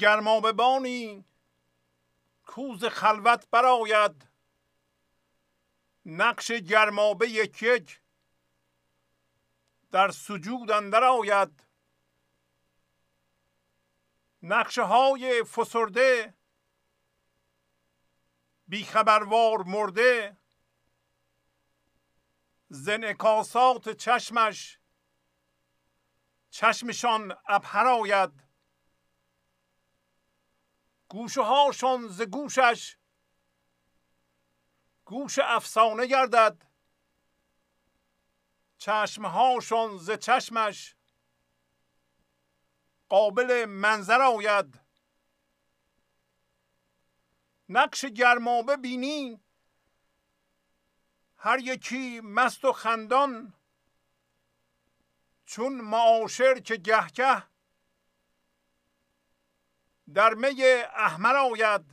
گرمابه بانی. کوز خلوت براید نقش گرمابه یک یک. در سجود اندر آید. نقشه های فسرده. بیخبروار مرده. زنکاسات چشمش. چشمشان ابهر آید. گوشه هاشون ز گوشش. گوش افسانه گردد. چشمهاشون ز چشمش. قابل منظر آید. نقش گرمابه بینی. هر یکی مست و خندان. چون معاشر که گهگه در می احمر آید.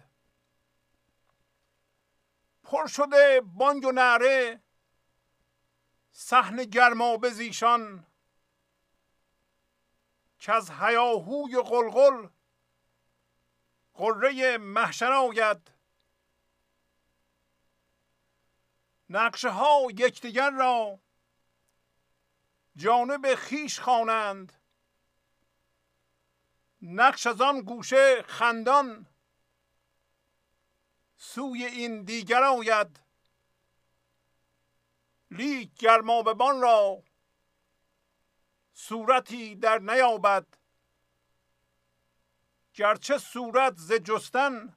پر شده بانگ و نعره صحن گرمابه زیشان. که از هیاهوی قلقل قره محشر آید. نقشه ها یکدیگر را جانب خیش خوانند. نقش از آن گوشه خندان. سوی این دیگر آید. لیک گرماببان را صورتی در نیابد. گرچه صورت ز جستن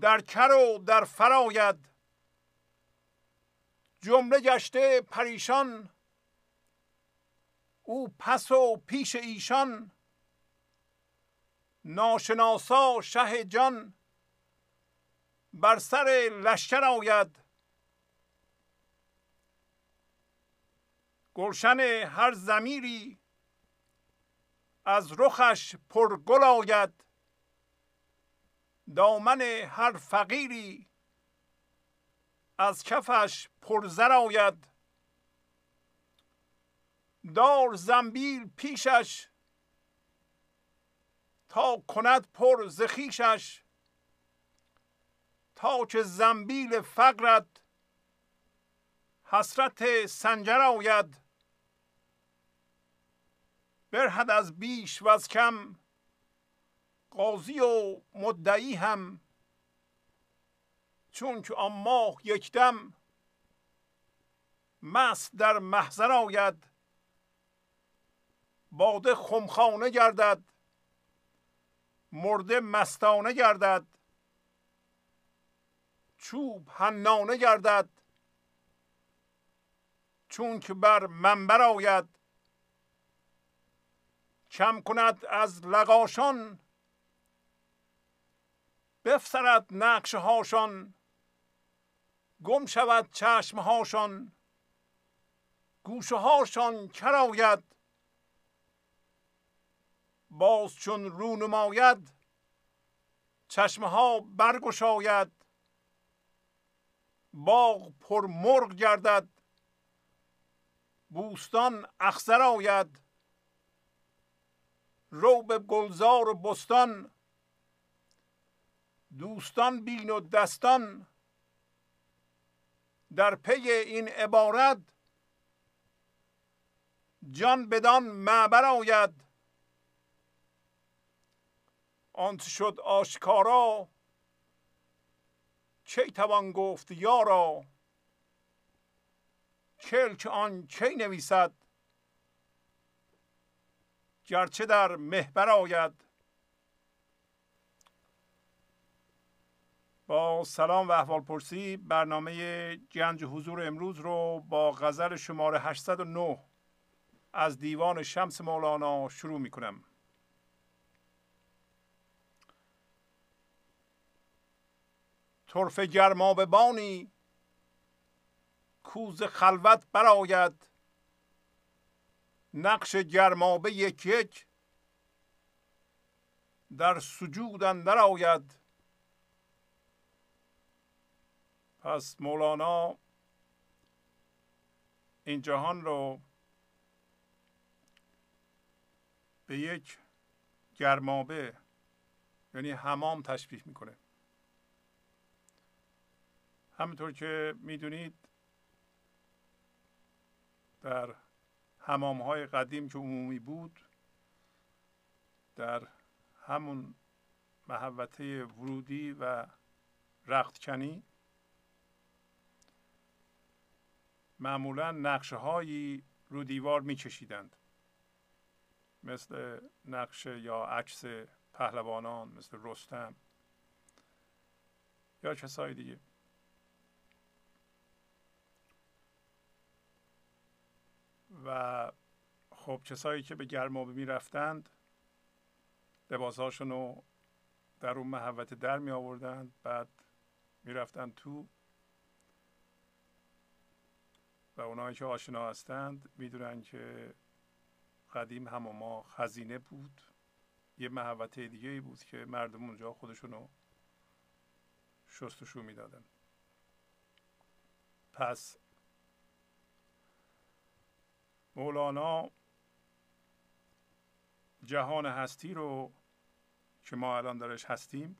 در کر و در فراید جمله گشته پریشان او پس و پیش ایشان. ناشناسا شه جان. بر سر لشکر آید. گلشن هر زمیری از رخش پر گل آید. دامن هر فقیری. از کفش پر زر آید. دار زنبیل پیشش تا کند پر زخیشش تا که زنبیل فقرت حسرت سنجر آید. برهد از بیش و از کم قاضی و مدعی هم. چون که آن ماه یکدم مست در محضر آید. باده خمخانه گردد. مرده مستانه گردد. چوب حنانه گردد. چون که بر منبر آید. کم کند از لقاشان. بفسرد نقشه هاشان گم شود چشم هاشان گوشه هاشان کراید باز چون رو نماید چشمه ها برگشاید باغ پر مرغ گردد بوستان اخسر آید رو به گلزار و بستان دوستان بین و دستان در پی این عبارت جان بدان معبر آید. آنچه شد آشکارا؟ چه توان گفت یارا؟ کلک آن کی نویسد؟ گرچه در محبر آید. با سلام و احوال پرسی برنامه گنج حضور امروز رو با غزل شماره 809 از دیوان شمس مولانا شروع می کنم طرف گرما به بانی. کوز خلوت براید نقش گرمابه یک یک. در سجود اندر آید. پس مولانا این جهان رو به یک گرمابه یعنی حمام تشبیه می‌کنه. همینطور که می‌دونید در حمام های قدیم که عمومی بود در همون محوطه ورودی و رختکنی معمولا نقشه هایی رو دیوار میکشیدند. مثل نقشه یا عکس پهلوانان مثل رستم یا کسای دیگه. و خب کسایی که به گرمابه می رفتند لباسهاشون رو در اون محوت در می آوردند بعد می رفتند تو و اونایی که آشنا هستند می‌دونن که قدیم ما خزینه بود. یه محوطه دیگه ای بود که مردم اونجا خودشونو شستشو می‌دادن. پس مولانا جهان هستی رو که ما الان درش هستیم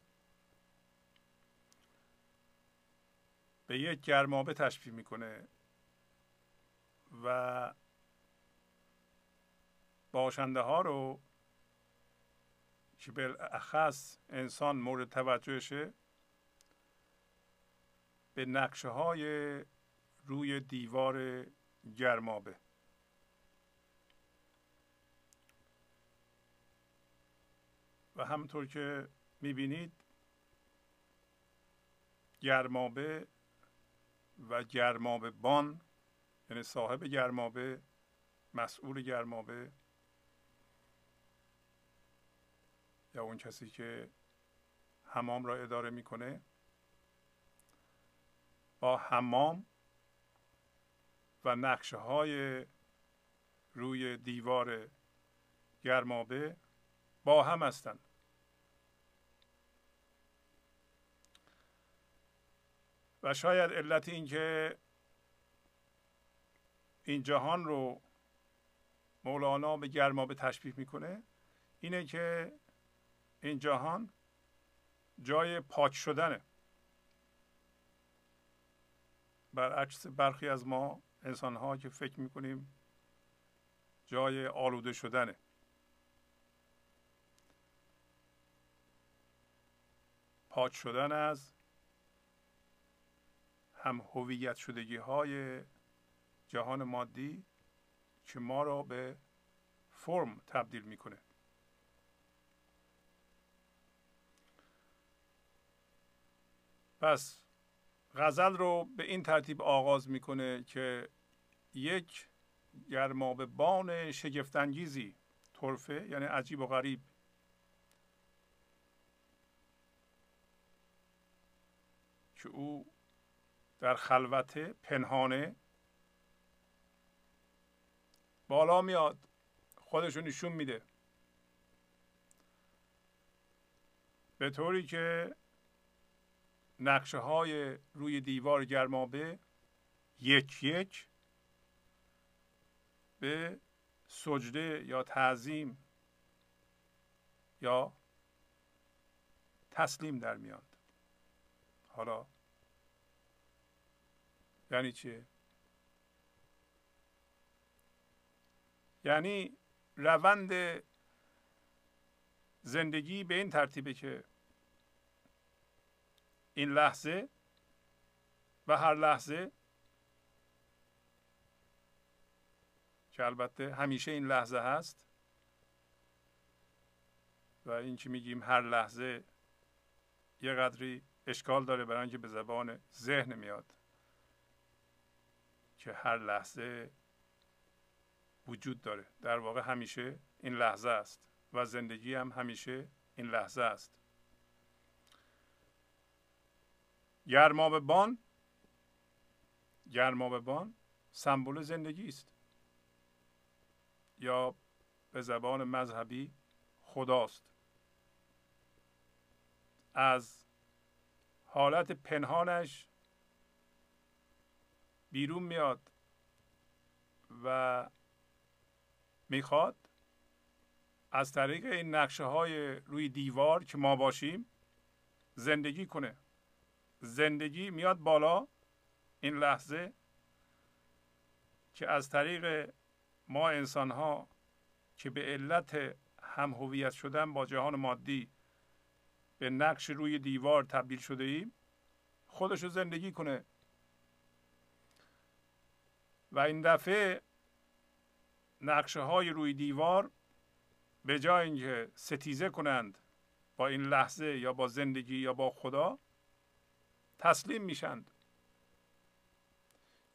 به یک گرمابه تشبیه می‌کنه و باشنده ها رو که بالاخص انسان مورد توجهشه به نقشه های روی دیوار گرمابه. و همطور که می‌بینید گرمابه و گرمابه بان یعنی صاحب گرمابه مسئول گرمابه یا اون کسی که حمام را اداره می‌کنه با حمام و نقشه های روی دیوار گرمابه با هم هستند. و شاید علت این که این جهان رو مولانا به گرمابه تشبیه می‌کنه اینه که این جهان جای پاک شدنه. برعکس برخی از ما انسان ها که فکر می‌کنیم جای آلوده شدنه. پاک شدن از هم هویت شدگی های جهان مادی که ما را به فرم تبدیل می‌کنه. پس غزل رو به این ترتیب آغاز می‌کنه که یک گرماب بان شگفتانگیزی طرفه یعنی عجیب و غریب. که او در خلوت پنهانه. بالا میاد خودشو نشون میده. به طوری که نقشه های روی دیوار گرمابه یک یک به سجده یا تعظیم یا تسلیم در میاد. حالا یعنی چیه یعنی روند زندگی به این ترتیبه که این لحظه و هر لحظه که البته همیشه این لحظه هست و این که میگیم هر لحظه یه قدری اشکال داره برای اینکه به زبان ذهن میاد. که هر لحظه وجود داره. در واقع همیشه این لحظه است و زندگی هم همیشه این لحظه است. بان. گرما به بان سمبل زندگی است. یا به زبان مذهبی خداست. از حالت پنهانش بیرون میاد و می‌خواد از طریق این نقشه های روی دیوار که ما باشیم زندگی کنه. زندگی میاد بالا این لحظه که از طریق ما انسان ها که به علت هم هویت شدن با جهان مادی به نقش روی دیوار تبدیل شده ایم خودش رو زندگی کنه. و این دفعه نقشه های روی دیوار به جای اینکه ستیزه کنند با این لحظه یا با زندگی یا با خدا تسلیم میشند.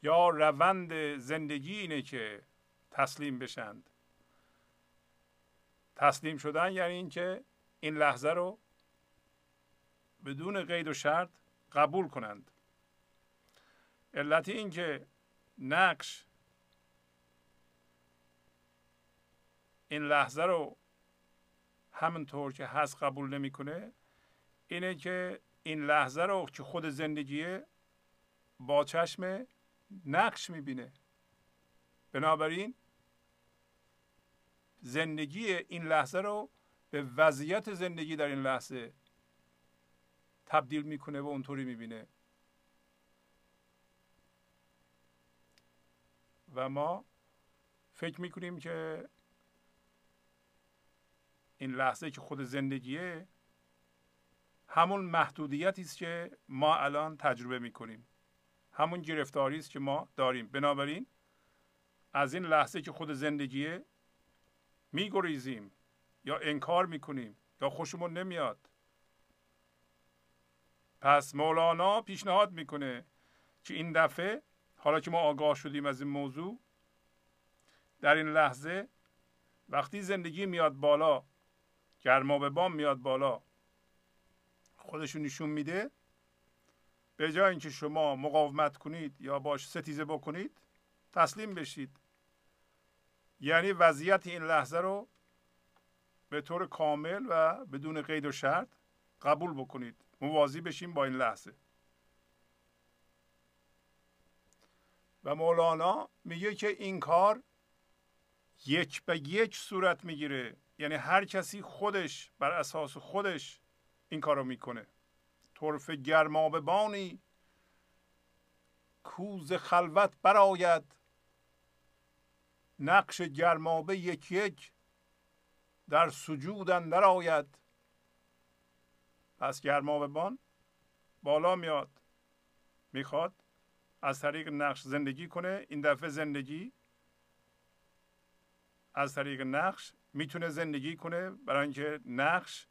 یا روند زندگی اینه که تسلیم بشند. تسلیم شدن یعنی اینکه این لحظه رو بدون قید و شرط قبول کنند. علت اینکه نقش این لحظه رو همونطور که هست قبول نمی‌کنه اینه که این لحظه رو که خود زندگیه با چشم نقش می‌بینه. بنابراین زندگی این لحظه رو به وضعیت زندگی در این لحظه تبدیل می‌کنه و اونطوری می‌بینه. و ما فکر می‌کنیم که این لحظه که خود زندگیه همون محدودیتی است که ما الان تجربه می‌کنیم. همون گرفتاری است که ما داریم. بنابراین از این لحظه که خود زندگیه میگریزیم یا انکار می‌کنیم یا خوشمون نمیاد. پس مولانا پیشنهاد می‌کنه که این دفعه حالا که ما آگاه شدیم از این موضوع در این لحظه وقتی زندگی میاد بالا گرما به بام میاد بالا خودشون نشون میده به جای اینکه شما مقاومت کنید یا باش ستیزه بکنید تسلیم بشید. یعنی وضعیت این لحظه رو به طور کامل و بدون قید و شرط قبول بکنید. موازی بشیم با این لحظه. و مولانا میگه که این کار یک به یک صورت می‌گیره. یعنی هر کسی خودش بر اساس خودش این کارو می‌کنه. طرف گرمابه بانی کوز خلوت براید نقش گرمابه یک یک در سجود اندر آید. پس گرمابه بان بالا میاد. می‌خواد از طریق نقش زندگی کنه. این دفعه زندگی از طریق نقش می‌تونه زندگی کنه. برای اینکه نقش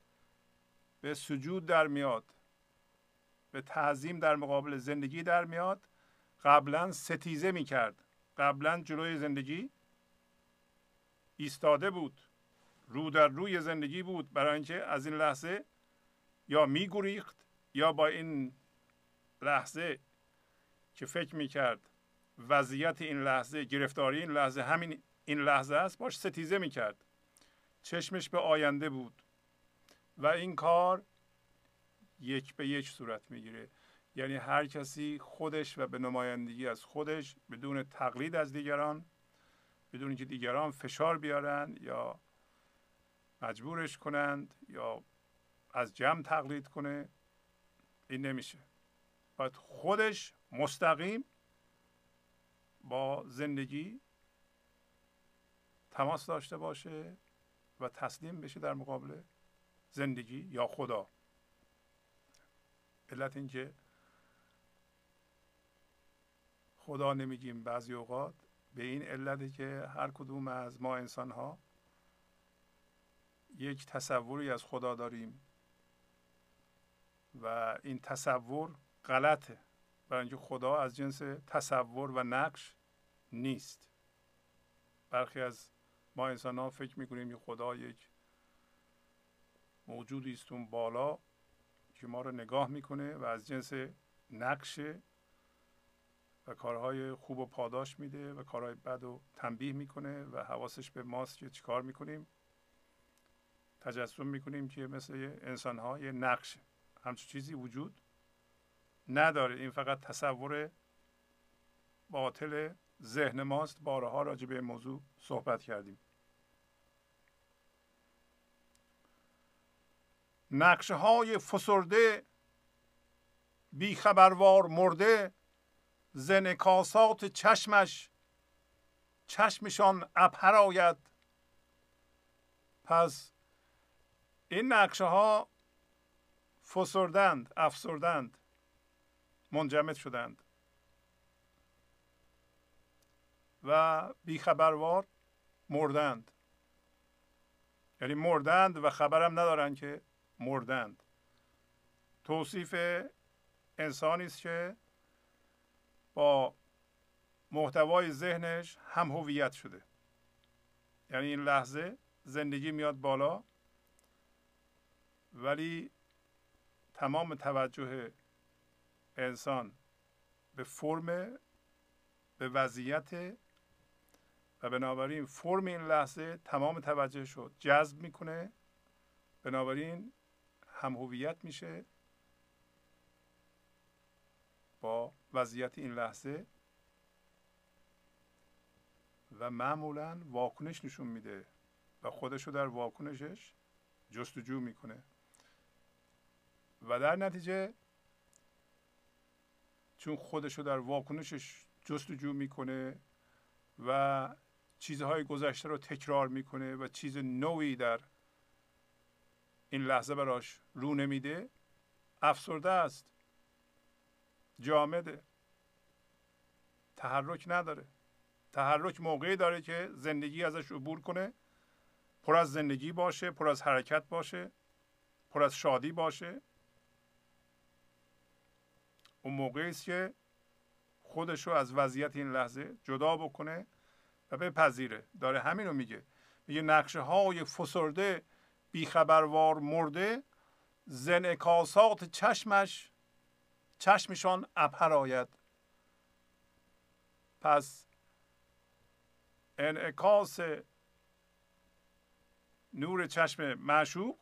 به سجود در میاد به تعظیم در مقابل زندگی در میاد. قبلا ستیزه می‌کرد. قبلا جلوی زندگی ایستاده بود. رو در روی زندگی بود. برای اینکه از این لحظه یا میگریخت یا با این لحظه که فکر می‌کرد وضعیت این لحظه گرفتاری این لحظه همین این لحظه است باش ستیزه می‌کرد. چشمش به آینده بود و این کار یک به یک صورت می‌گیره. یعنی هر کسی خودش و به نمایندگی از خودش بدون تقلید از دیگران بدون اینکه دیگران فشار بیارن یا مجبورش کنند یا از جمع تقلید کنه این نمیشه. باید خودش مستقیم با زندگی تماس داشته باشه و تسلیم بشه در مقابل زندگی یا خدا. علت اینکه خدا نمیگیم بعضی اوقات به این علته که هر کدوم از ما انسان ها یک تصوری از خدا داریم و این تصور غلطه. برای اینکه خدا از جنس تصور و نقش نیست. برخی از ما انسان ها فکر می‌کنیم که خدا یک موجودی است اون بالا که ما رو نگاه می‌کنه و از جنس نقشه و کارهای خوب و پاداش میده و کارهای بد و تنبیه می‌کنه و حواسش به ماست که چیکار می‌کنیم. تجسم می‌کنیم که مثل انسان ها یه نقشه همچون چیزی وجود نداره. این فقط تصور باطل ذهن ماست. بارها راجع به موضوع صحبت کردیم. نقشه های فسرده بیخبروار مرده زنکاسات چشمش چشمشان ابهر آید پس این نقشه ها فسردند افسردند. منجمد شدند. و بیخبروار مردند. یعنی مردند و خبرم ندارند که مردند. توصیف انسانی است که با محتوای ذهنش هم هویت شده. یعنی این لحظه زندگی میاد بالا ولی تمام توجه انسان به فرم به وضعیت و بنابراین فرم این لحظه تمام توجهش رو جذب می‌کنه. بنابراین هم هویت میشه. با وضعیت این لحظه. و معمولا واکنش نشون میده. و خودش رو در واکنشش جستجو می‌کنه. و در نتیجه چون خودش رو در واکنشش جستجو می‌کنه و چیزهای گذشته رو تکرار می‌کنه و چیز نوعی در این لحظه براش رو نمیده افسرده است. جامده. تحرک نداره. تحرک موقعی داره که زندگی ازش عبور کنه پر از زندگی باشه پر از حرکت باشه پر از شادی باشه. اون موقعی است که خودش رو از وضعیت این لحظه جدا بکنه و بپذیره. داره همین رو میگه. میگه نقشه های فسرده بیخبروار مرده زنکاسات چشمش چشمشان ابهر آید. پس انعکاس نور چشم معشوق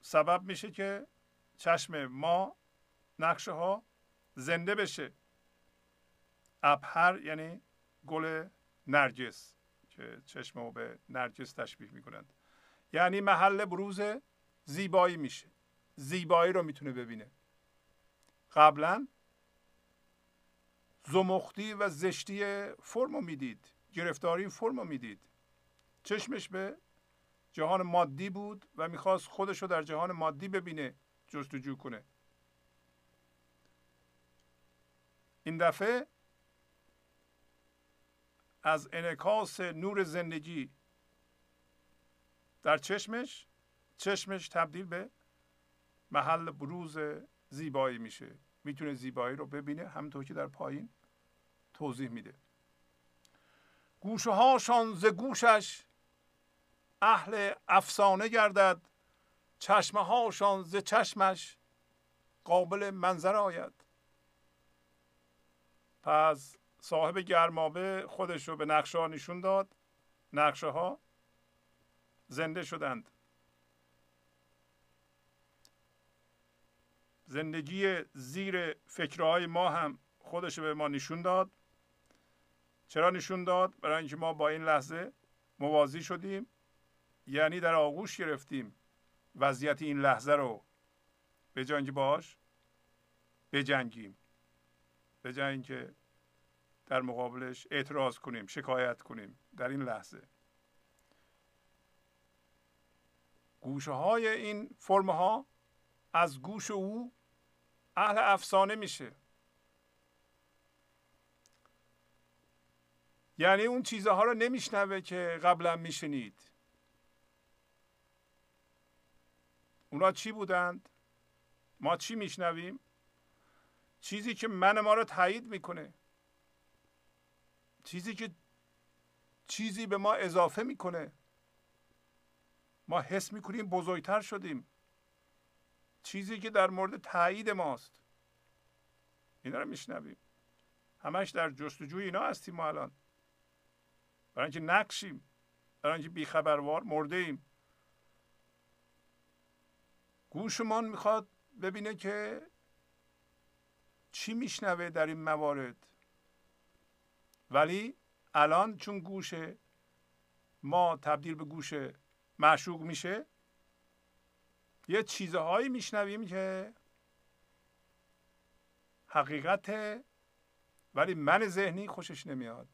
سبب میشه که چشم ما نقشه ها زنده بشه. ابهر یعنی گل نرجس که چشم رو به نرجس تشبیه می‌کنند. یعنی محل بروز زیبایی میشه. زیبایی رو می‌تونه ببینه. قبلا زمختی و زشتی فرمو می‌دید. گرفتاری فرمو می‌دید. چشمش به جهان مادی بود و می‌خواست خودش رو در جهان مادی ببینه جستجو کنه. این دفعه از انعکاس نور زندگی در چشمش چشمش تبدیل به محل بروز زیبایی میشه. می‌تونه زیبایی رو ببینه همونطور که در پایین توضیح میده. گوشه هاشان ز گوشش اهل افسانه گردد چشمه هاشان ز چشمش قابل منظر آید. پس صاحب گرمابه خودش رو به نقشه ها نشون داد. نقشه ها زنده شدند. زندگی زیر فکرهای ما هم خودش به ما نشون داد. چرا نشون داد؟ برای اینکه ما با این لحظه موازی شدیم. یعنی در آغوش گرفتیم وضعیت این لحظه رو. به اینکه باش بجنگیم. به جای اینکه در مقابلش اعتراض کنیم شکایت کنیم در این لحظه. گوشه های این فرم ها از گوش او اهل افسانه میشه. یعنی اون چیزها رو نمیشنوه که قبلا میشنید. اونا چی بودند؟ ما چی میشنویم؟ چیزی که من ما رو تایید می‌کنه. چیزی که چیزی به ما اضافه می‌کنه. ما حس می‌کنیم بزرگتر شدیم. چیزی که در مورد تایید ماست. اینا رو میشنویم. همش در جستجوی اینا هستیم ما الان. برای اینکه نقشیم. برای اینکه بیخبروار مرده ایم. گوشمان می‌خواد ببینه که چی میشنوه در این موارد؟ ولی الان چون گوش ما تبدیل به گوش معشوق میشه یه چیزهایی میشنویم که حقیقت ولی من ذهنی خوشش نمیاد.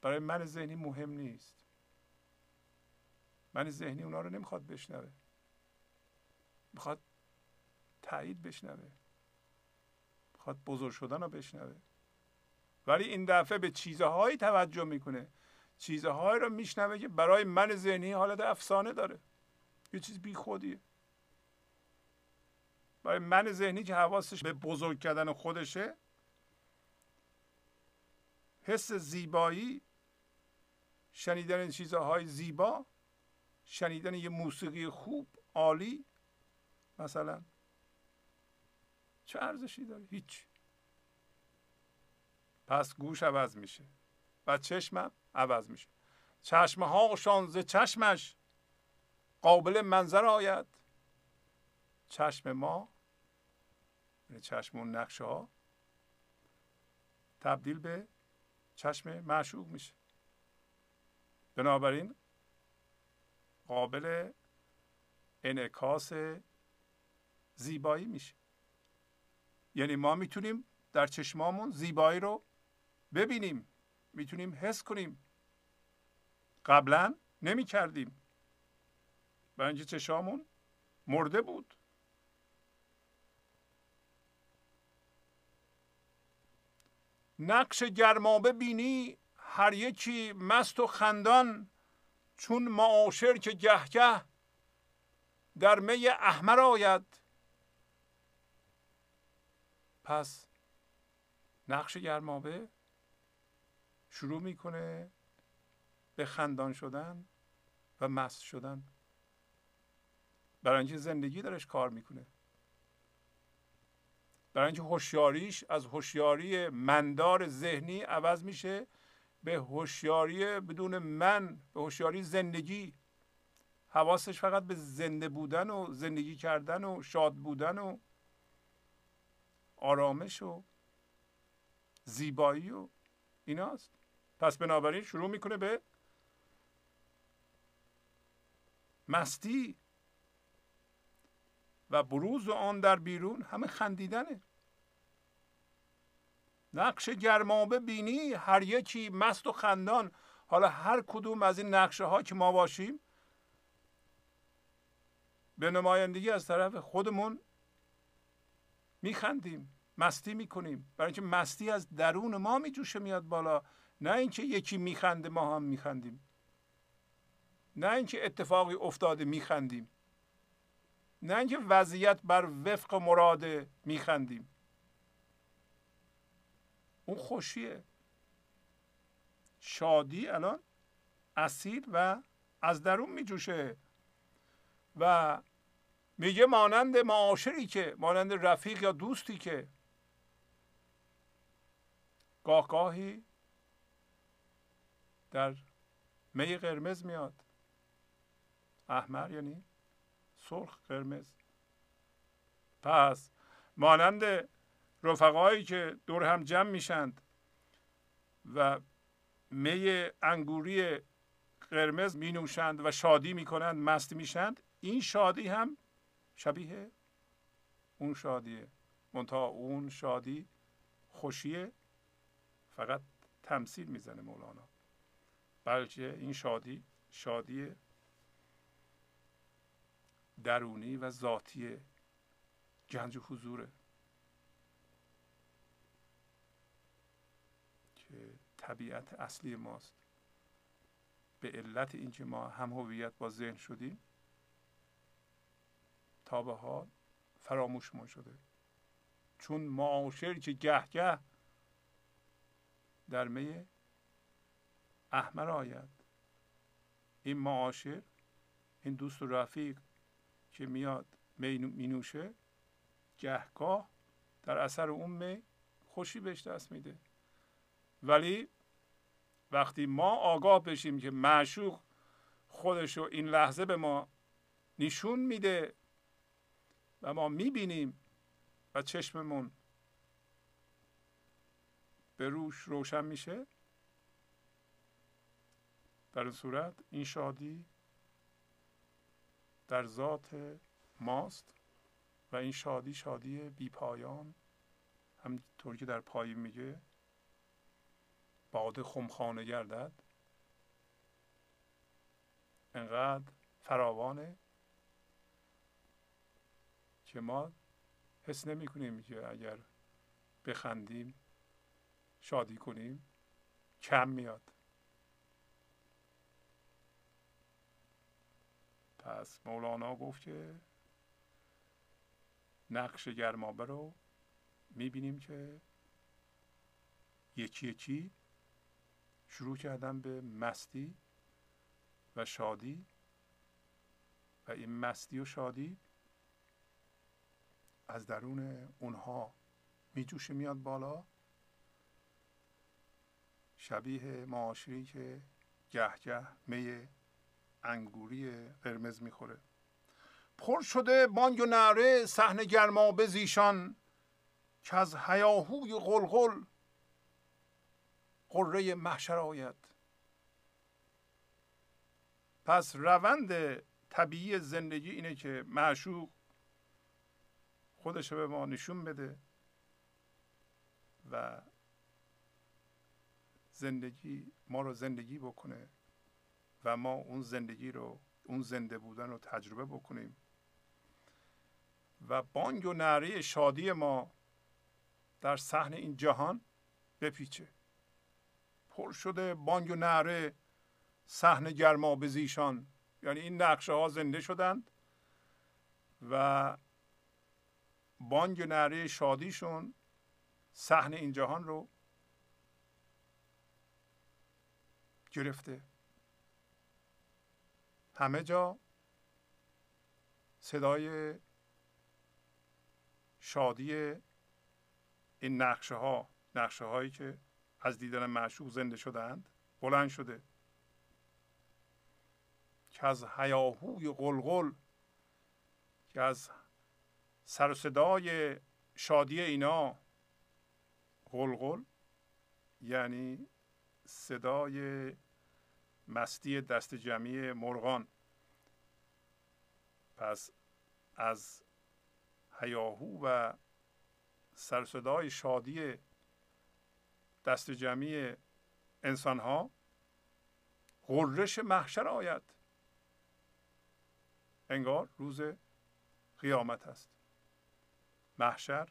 برای من ذهنی مهم نیست. من ذهنی اونا رو نمی‌خواد بشنوه. می‌خواد تایید بشنوه. می‌خواد بزرگ شدن رو بشنوه. ولی این دفعه به چیزهایی توجه می‌کنه. چیزهایی رو میشنوه که برای من ذهنی حالت افسانه داره. یه چیز بی خودیه. برای من ذهنی که حواسش به بزرگ کردن خودشه حس زیبایی شنیدن چیزهای زیبا شنیدن یه موسیقی خوب عالی مثلا چه ارزشی داره؟ هیچ. پس گوش عوض میشه و چشمم عوض میشه. چشمه هاشان ز چشمش قابل منظر آید. چشم ما یعنی چشم اون نقشه ها تبدیل به چشم معشوق میشه. بنابراین قابل انعکاس زیبایی میشه. یعنی ما می‌تونیم در چشمامون زیبایی رو ببینیم می‌تونیم حس کنیم. قبلا نمی کردیم برای اینکه چشامون مرده بود. نقش گرمابه بینی هر یکی مست و خندان چون معاشر که گه در می احمر آید. پس نقش گرمابه شروع می‌کنه به خندان شدن و مست شدن. برای اینکه زندگی درش کار می‌کنه. برای اینکه هوشیاریش از هوشیاری مندار ذهنی عوض میشه به هوشیاری بدون من به هوشیاری زندگی. حواسش فقط به زنده بودن و زندگی کردن و شاد بودن و آرامش و زیبایی و ایناست. پس بنابراین شروع می‌کنه به مستی و بروز آن در بیرون. همه خندیدنه. نقش گرمابه بینی هر یکی مست و خندان. حالا هر کدوم از این نقشه ها که ما باشیم به نمایندگی از طرف خودمون میخندیم مستی می‌کنیم. برای اینکه مستی از درون ما میجوشه میاد بالا. نه اینکه یکی میخنده ما هم میخندیم. نه اینکه اتفاقی افتاده میخندیم. نه اینکه وضعیت بر وفق مراده میخندیم. اون خوشیه. شادی الان اصیل و از درون میجوشه. و میگه مانند معاشری که مانند رفیق یا دوستی که. گاه در می قرمز میاد. احمر یعنی سرخ قرمز. پس مانند رفقایی که دور هم جمع میشند و می انگوری قرمز می نوشند و شادی می کنند مست میشند این شادی هم شبیه اون شادیه. منتها اون شادی خوشیه. فقط تمثیل می‌زنه مولانا. بلکه این شادی شادی درونی و ذاتی گنج حضوره. که طبیعت اصلی ماست. به علت اینکه ما هم هویت با ذهن شدیم تا به حال فراموشمون شده. چون معاشر که گه گه در می احمر آید. این معاشر این دوست و رفیق که میاد می نوشه گهگاه در اثر اون می خوشی بهش دست میده. ولی وقتی ما آگاه بشیم که معشوق خودش رو این لحظه به ما نشون میده و ما می‌بینیم و چشممون به روش روشن میشه. در این صورت این شادی در ذات ماست و این شادی شادی بی پایان همطور که در پایین میگه باد خمخانه گردد. انقدر فراوانه. که ما حس نمی کنیم که اگر بخندیم شادی کنیم کم میاد. پس مولانا گفت که نقش گرمابه رو می‌بینیم که یکی یکی شروع کردن به مستی و شادی و این مستی و شادی از درون اونها میجوشه میاد بالا. شبیه معاشری که گه گه می انگوری قرمز می‌خوره. پر شده بانگ و نعره صحنه گرما بزیشان که از هیاهوی قلقل قره محشر آید. پس روند طبیعی زندگی اینه که معشوق خودش به ما نشون بده و زندگی ما رو زندگی بکنه و ما اون زندگی رو اون زنده بودن رو تجربه بکنیم. و بانگ و نعره شادی ما در صحن این جهان بپیچه. پر شده بانگ و نعره صحن گرما بزیشان. یعنی این نقشه ها زنده شدند و بانگ و نعره شادیشون صحن این جهان رو گرفته. همه جا صدای شادی این نقشه ها نقشه هایی که از دیدن معشوق زنده شدند بلند شده. که از هیاهوی قلقل که از سر صدای شادی اینا قلقل یعنی صدای مستی دست جمعی مرغان. پس از هیاهو و سرصدای شادی دست جمعی انسان ها غرش محشر آید. انگار روز قیامت است. محشر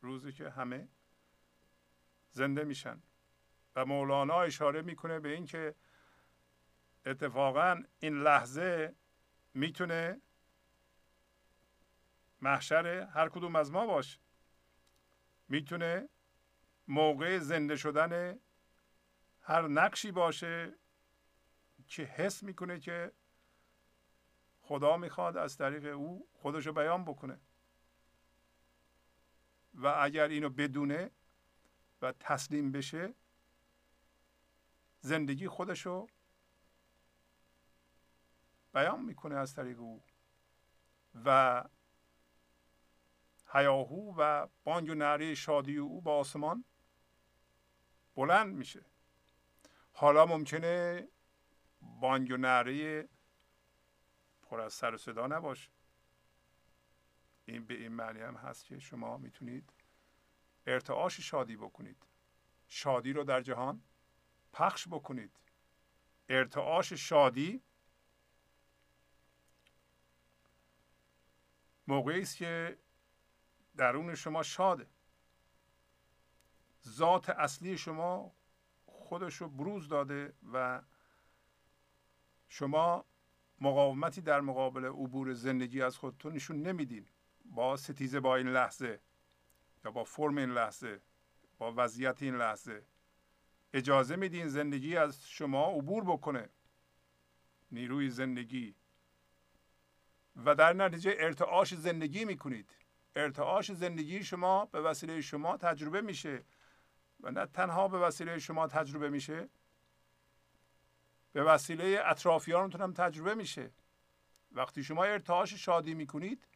روزی که همه زنده میشن. و مولانا اشاره می‌کنه به اینکه اتفاقا این لحظه می‌تونه محشر هر کدوم از ما باشه. می‌تونه موقع زنده شدن هر نقشی باشه که حس می‌کنه که خدا می‌خواد از طریق او خودشو بیان بکنه. و اگر اینو بدونه و تسلیم بشه زندگی خودشو بیان می‌کنه از طریق او و هیاهو و بانگ و نعره شادی او با آسمان بلند میشه. حالا ممکنه بانگ و نعره پر از سر و صدا نباشه. این به این معنی هم هست که شما می‌تونید ارتعاش شادی بکنید. شادی رو در جهان پخش بکنید. ارتعاش شادی موقعی است که درون شما شاده. ذات اصلی شما خودش رو بروز داده و شما مقاومتی در مقابل عبور زندگی از خودتون نشون نمیدین. با ستیزه با این لحظه یا با فرم این لحظه با وضعیت این لحظه. اجازه میدین زندگی از شما عبور بکنه. نیروی زندگی. و در نتیجه ارتعاش زندگی می‌کنید. ارتعاش زندگی شما به وسیله شما تجربه میشه. و نه تنها به وسیله شما تجربه میشه به وسیله اطرافیانتون هم تجربه میشه. وقتی شما ارتعاش شادی می‌کنید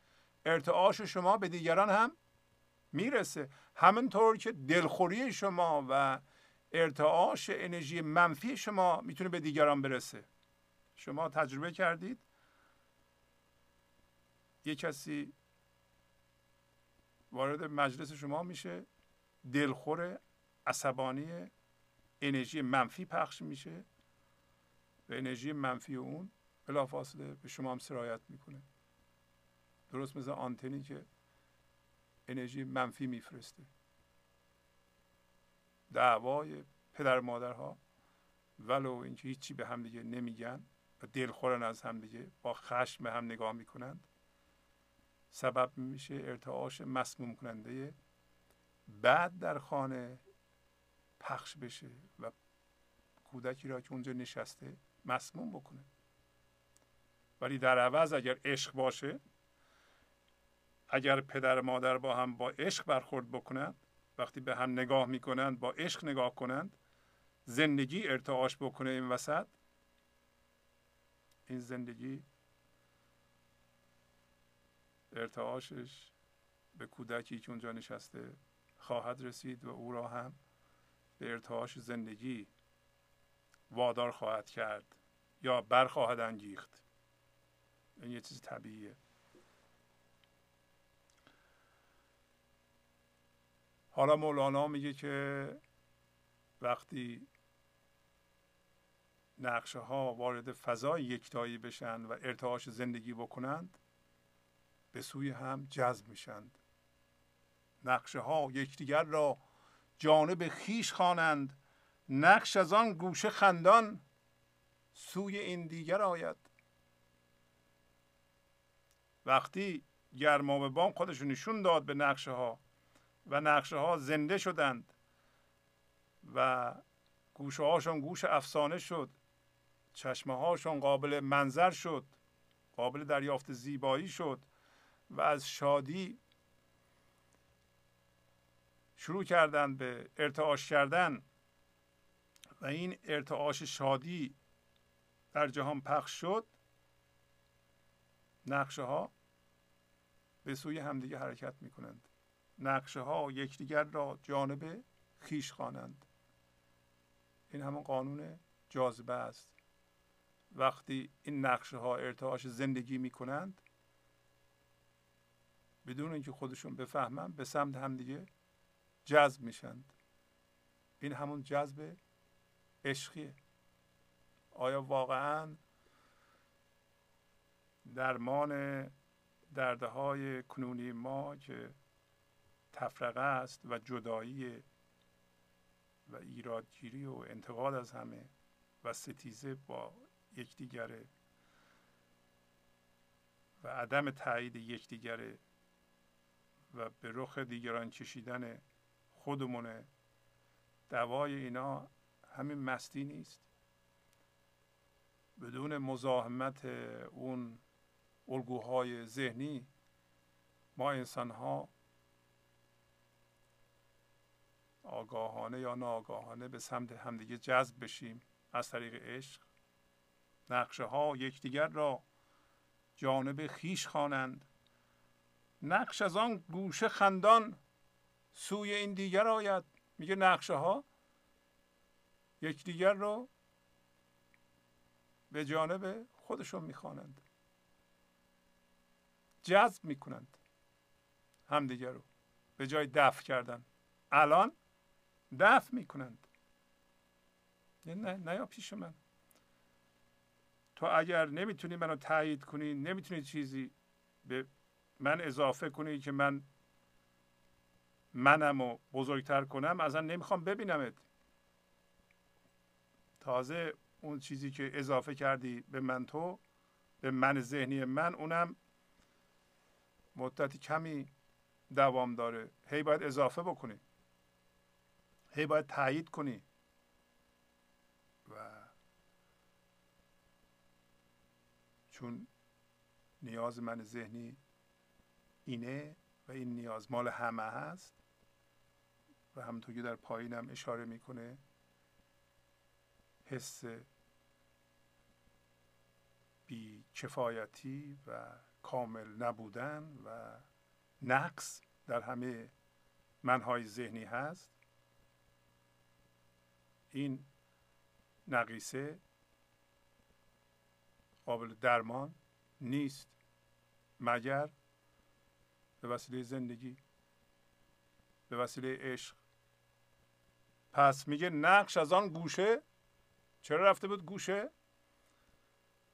ارتعاش شما به دیگران هم می‌رسه. همینطور که دلخوری شما و ارتعاش انرژی منفی شما می‌تونه به دیگران برسه. شما تجربه کردید؟ یه کسی وارد مجلس شما میشه دلخور عصبانی انرژی منفی پخش میشه و انرژی منفی اون بلافاصله به شما هم سرایت می‌کنه. درست مثل آنتنی که انرژی منفی میفرسته. دعوای پدر مادرها ولو اینکه هیچی به هم دیگه نمیگن و دلخورن از هم دیگه با خشم به هم نگاه می‌کنند. سبب میشه ارتعاش مسموم کننده بعد در خانه پخش بشه و کودکی را که اونجا نشسته مسموم بکنه. ولی در عوض اگر عشق باشه اگر پدر مادر با هم با عشق برخورد بکنند وقتی به هم نگاه می‌کنند با عشق نگاه کنند زندگی ارتعاش بکنه این وسط. این زندگی ارتعاشش به کودکی که اونجا نشسته خواهد رسید و او را هم به ارتعاش زندگی وادار خواهد کرد یا برخواهد انگیخت. این یه چیز طبیعیه. حالا مولانا میگه که وقتی نقشه ها وارد فضای یکتایی بشن و ارتعاش زندگی بکنند به سوی هم جذب میشند. نقشه ها یکدیگر را جانب خیش خوانند. نقش از آن گوشه خندان سوی این دیگر آید. وقتی گرمابه بام خودش نشون داد به نقشه ها و نقشه ها زنده شدند و گوشه هاشون گوش افسانه شد. چشمه هاشون قابل منظر شد قابل دریافت زیبایی شد و از شادی شروع کردن به ارتعاش کردن و این ارتعاش شادی در جهان پخش شد. نقشه ها به سوی همدیگه حرکت می کنند نقشه ها یکدیگر را جانب خیش خوانند. این همون قانون جاذبه است. وقتی این نقشه ها ارتعاش زندگی می کنند بدون اینکه خودشون بفهمن به سمت همدیگه جذب میشند این همون جذب عشقیه. آیا واقعا درمان درده های کنونی ما که تفرقه است و جدایی و ایرادگیری و انتقاد از همه و ستیزه با یکدیگره و عدم تایید یکدیگره و به رخ دیگران کشیدن خودمونه دوای اینا همین مستی نیست. بدون مزاحمت اون الگوهای ذهنی ما انسان ها آگاهانه یا ناآگاهانه به سمت همدیگه جذب بشیم. از طریق عشق نقشه ها یکدیگر را جانب خیش خوانند. نقش از آن گوشه خندان سوی این دیگر آید. میگه نقشه ها یکدیگر رو به جانب خودشون می‌خوانند. جذب می‌کنند همدیگه رو. به جای دفع کردن. الان دفع می‌کنند. نه نه پیش من. تو اگر نمی‌تونی منو تایید کنی نمی‌تونی چیزی به من اضافه کنی که من منم رو بزرگتر کنم اصلا نمی‌خوام ببینمت. تازه اون چیزی که اضافه کردی به من تو به من ذهنی من اونم مدت کمی دوام داره. هی باید اضافه بکنی. هی باید تایید کنی. و چون نیاز من ذهنی اینه و این نیاز مال همه هست و همونطور که در پایینم اشاره می‌کنه حس بی کفایتی و کامل نبودن و نقص در همه منهای ذهنی هست. این نقیصه قابل درمان نیست مگر به وسیله زندگی به وسیله عشق. پس میگه نقش از آن گوشه چرا رفته بود گوشه؟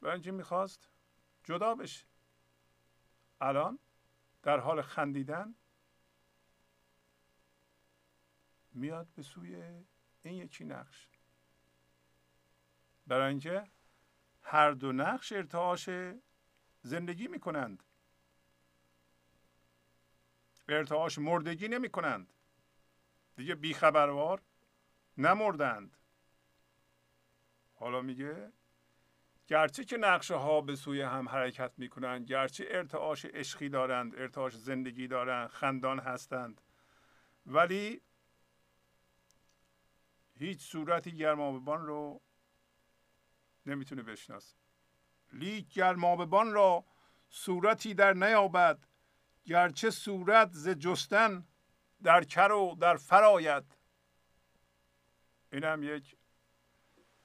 برای اینکه می‌خواست جدا بشه. الان در حال خندیدن میاد به سوی این یکی نقش. برای اینکه هر دو نقش ارتعاش زندگی می‌کنند. ارتعاش مردگی نمی کنند دیگه بیخبروار نمردند. حالا میگه گرچه که نقشه ها به سوی هم حرکت می‌کنند گرچه ارتعاش عشقی دارند ارتعاش زندگی دارند خندان هستند ولی هیچ صورتی گرماببان رو نمی‌تونه بشناسه. لیک گرماببان را صورتی در نیابد گرچه صورت ز جستن در کر و در فراید این هم یک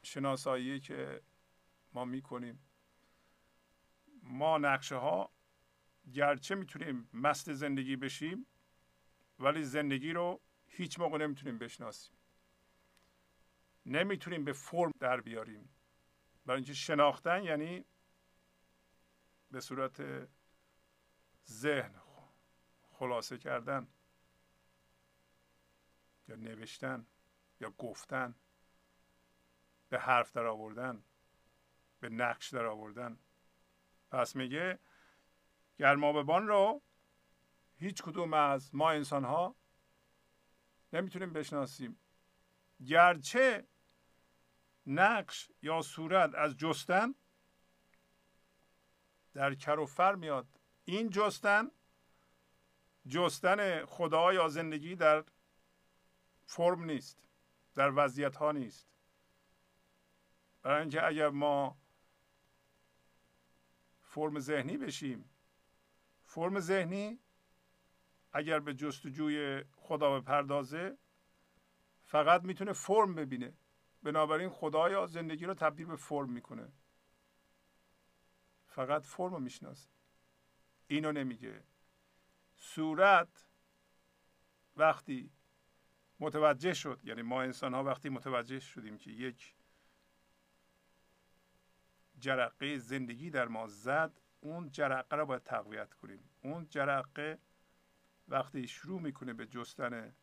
شناسایی که ما می‌کنیم. ما نقشه ها گرچه می‌تونیم مست زندگی بشیم ولی زندگی رو هیچ موقع نمی‌تونیم بشناسیم. نمی‌تونیم به فرم در بیاریم. برای اینکه شناختن یعنی به صورت ذهن خلاصه کردن یا نوشتن یا گفتن به حرف در آوردن به نقش در آوردن. پس میگه گرماببان رو هیچ کدوم از ما انسان ها نمی‌تونیم بشناسیم. گرچه نقش یا صورت از جستن در کر و فر میاد. این جستن جستن خدا یا زندگی در فرم نیست در وضعیت ها نیست. برای اینکه اگر ما فرم ذهنی بشیم فرم ذهنی اگر به جستجوی خدا بپردازه فقط می‌تونه فرم ببینه. بنابراین خدا یا زندگی رو تبدیل به فرم می‌کنه. فقط فرم رو می‌شناسه. اینو نمیگه. صورت وقتی متوجه شد یعنی ما انسان ها وقتی متوجه شدیم که یک جرقه زندگی در ما زد اون جرقه را باید تقویت کنیم. اون جرقه وقتی شروع می‌کنه به جستن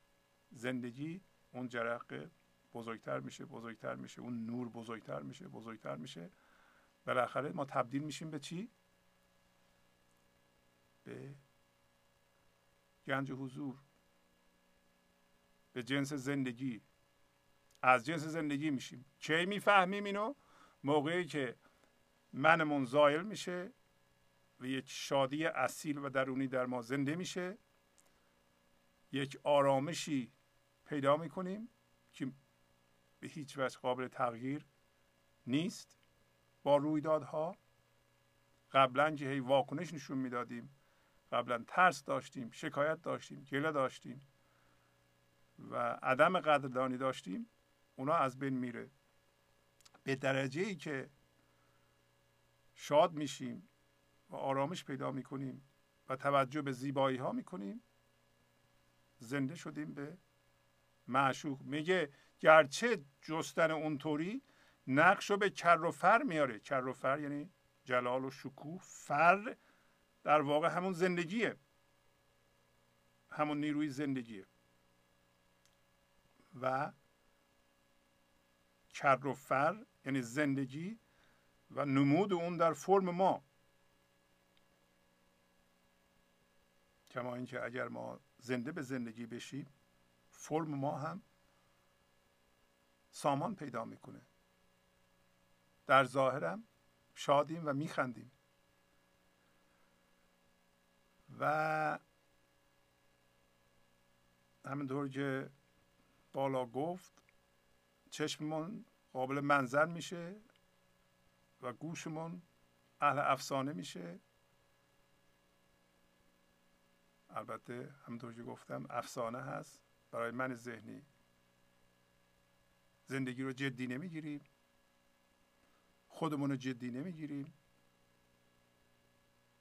زندگی اون جرقه بزرگتر میشه بزرگتر میشه. اون نور بزرگتر میشه بزرگتر میشه. بالاخره ما تبدیل میشیم به چی؟ به گنج حضور به جنس زندگی. از جنس زندگی میشیم. کی می‌فهمیم اینو؟ موقعی که منمون زایل میشه و یک شادی اصیل و درونی در ما زنده میشه. یک آرامشی پیدا می‌کنیم که به هیچ وجه قابل تغییر نیست. با رویدادها قبلا که واکنش نشون می‌دادیم قبلا ترس داشتیم شکایت داشتیم گله داشتیم و عدم قدردانی داشتیم اونا از بین میره. به درجه ای که شاد میشیم و آرامش پیدا می‌کنیم و توجه به زیبایی ها می‌کنیم زنده شدیم به معشوق میگه گرچه جستن اونطوری نقش رو به کر و فر میاره. کر و فر یعنی جلال و شکوه فر در واقع همون زندگیه. همون نیروی زندگیه. و کر و فر یعنی زندگی و نمود اون در فرم ما. کما اینکه اگر ما زنده به زندگی بشیم فرم ما هم سامان پیدا می‌کنه. در ظاهرم شادیم و میخندیم. و همینطور که بالا گفت چشممون قابل منظر میشه و گوشمون اهل افسانه میشه. البته همونطور که گفتم افسانه هست. برای من ذهنی. زندگی رو جدی نمی‌گیریم. خودمون رو جدی نمی‌گیریم.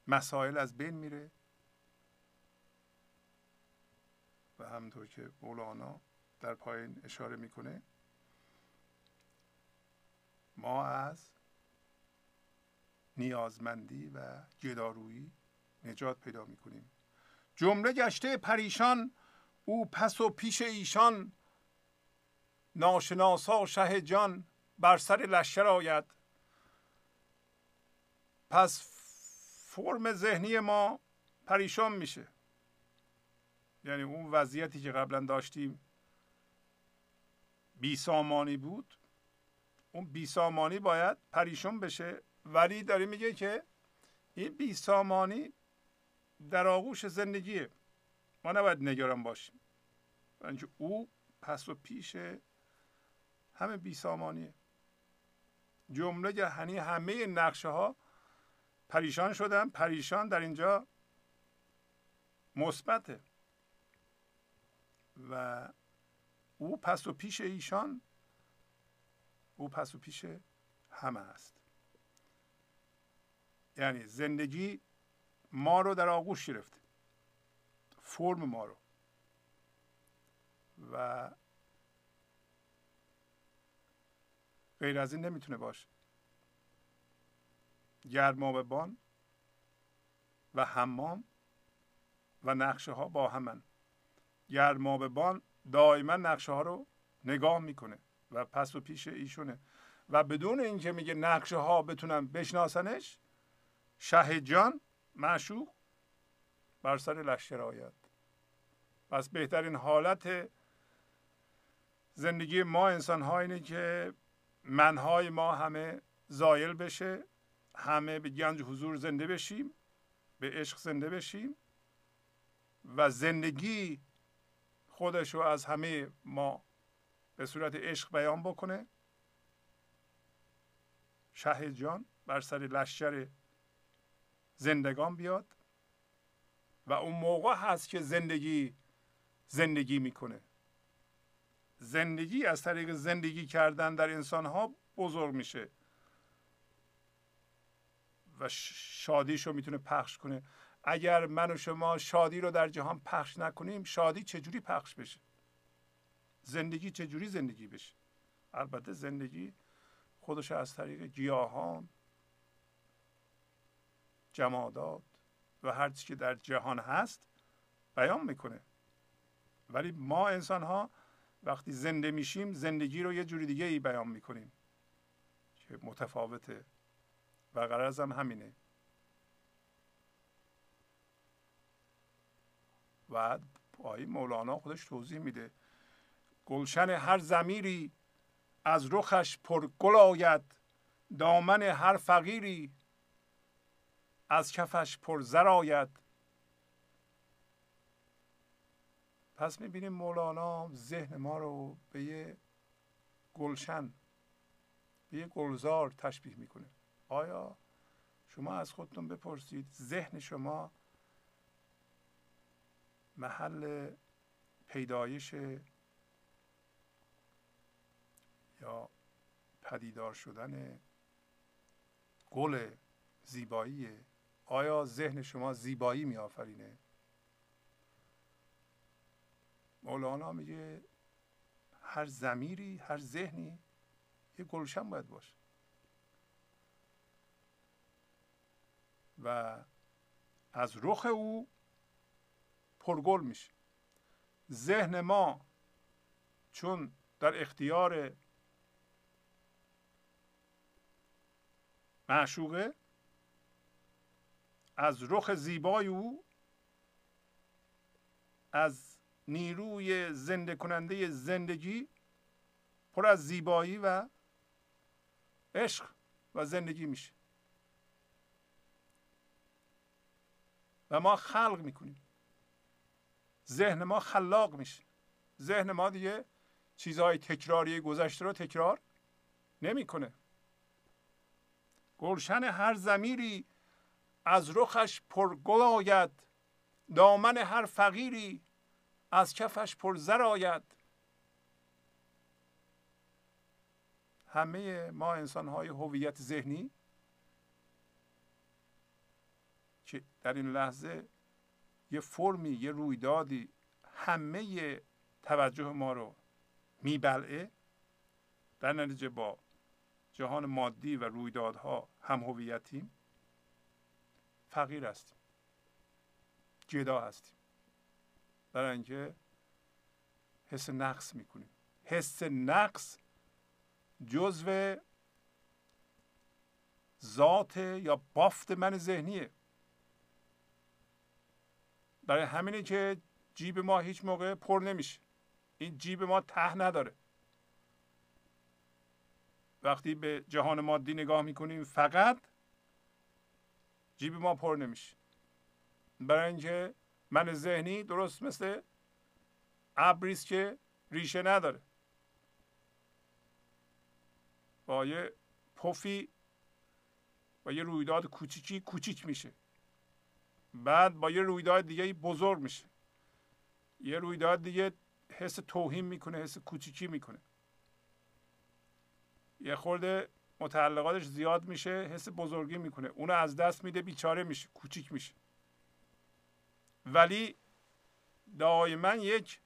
مسائل از بین میره. و همونطور که مولانا در پایین اشاره می‌کنه ما از نیازمندی و جدارویی نجات پیدا می‌کنیم. جمله گشته پریشان او پس و پیش ایشان. ناشناسا شه جان بر سر لشکر آید. پس فرم ذهنی ما پریشان میشه. یعنی اون وضعیتی که قبلا داشتیم بیسامانی بود. اون بیسامانی باید پریشان بشه. ولی داره میگه که این بیسامانی در آغوش زندگیه. ما نباید نگران باشیم. اینکه او پس و پیش همه بیسامانیه جمله هنی همه نقشه ها پریشان شدن پریشان در اینجا مثبته. و او پس و پیش ایشان او پس و پیش همه است. یعنی زندگی ما رو در آغوش گرفته. فرم ما رو. و غیر از این نمی‌تونه باشه. گرمابه و حمام و نقشه ها با همن. گرمابه بان دائما نقشه ها رو نگاه می‌کنه و پس و پیش ایشونه. و بدون اینکه میگه نقشه ها بتونن بشناسنش شه جان معشوق بر سر لشکر آید. پس بهترین حالت زندگی ما انسان ها اینه که منهای ما همه زایل بشه همه به گنج حضور زنده بشیم به عشق زنده بشیم و زندگی خودش رو از همه ما به صورت عشق بیان بکنه. شه جان بر سر لشکر زندگان بیاد. و اون موقع هست که زندگی زندگی می‌کنه. زندگی از طریق زندگی کردن در انسان ها بزرگ میشه. و شادیش رو می‌تونه پخش کنه. اگر من و شما شادی رو در جهان پخش نکنیم شادی چجوری پخش بشه؟ زندگی چجوری زندگی بشه؟ البته زندگی خودش از طریق گیاهان جمادات و هر چی که در جهان هست بیان می‌کنه. ولی ما انسان ها وقتی زنده میشیم زندگی رو یه جوری دیگه ای بیان می‌کنیم که متفاوته. و قرارز هم همینه. و آیه مولانا خودش توضیح میده. گلشن هر زمیری از رخش پر گل آید دامن هر فقیری از کفش پر زر آید. پس می‌بینیم مولانا ذهن ما رو به یه گلشن به یه گلزار تشبیه می‌کنه. آیا شما از خودتون بپرسید ذهن شما محل پیدایش یا پدیدار شدن گل زیبایی آیا ذهن شما زیبایی می آفرینه مولانا میگه هر زمیری هر ذهنی یه گلشن باید باشه. و از رخ او پرگل میشه. ذهن ما چون در اختیار معشوقه از رخ زیبای او از نیروی زنده کننده زندگی پر از زیبایی و عشق و زندگی میشه. و ما خلق می‌کنیم. ذهن ما خلاق میشه. ذهن ما دیگه چیزهای تکراری گذشته رو تکرار نمی‌کنه. گلشن هر زمیری از رخش پرگل آید. دامن هر فقیری از کفش پرزر آید. همه ما انسان های هویت ذهنی که در این لحظه یه فرمی یه رویدادی همه توجه ما رو میبلعه در نتیجه با جهان مادی و رویدادها هم هویتیم. فقیر هستیم. جدا هستیم. برای اینکه حس نقص می‌کنیم. حس نقص جزو ذات یا بافت من ذهنیه. برای همینه که جیب ما هیچ موقع پر نمیشه. این جیب ما ته نداره. وقتی به جهان مادی نگاه می‌کنیم فقط جیب ما پر نمیشه. برای اینکه من ذهنی درست مثل ابری که ریشه نداره. با یه پفی با یه رویداد کوچیکی کوچیک میشه. بعد با یه رویداد دیگه بزرگ میشه. یه رویداد دیگه حس توهین می‌کنه حس کوچیکی می‌کنه. یه خورده متعلقاتش زیاد میشه حس بزرگی می‌کنه. اونو از دست میده بیچاره میشه کوچیک میشه. ولی دائما یک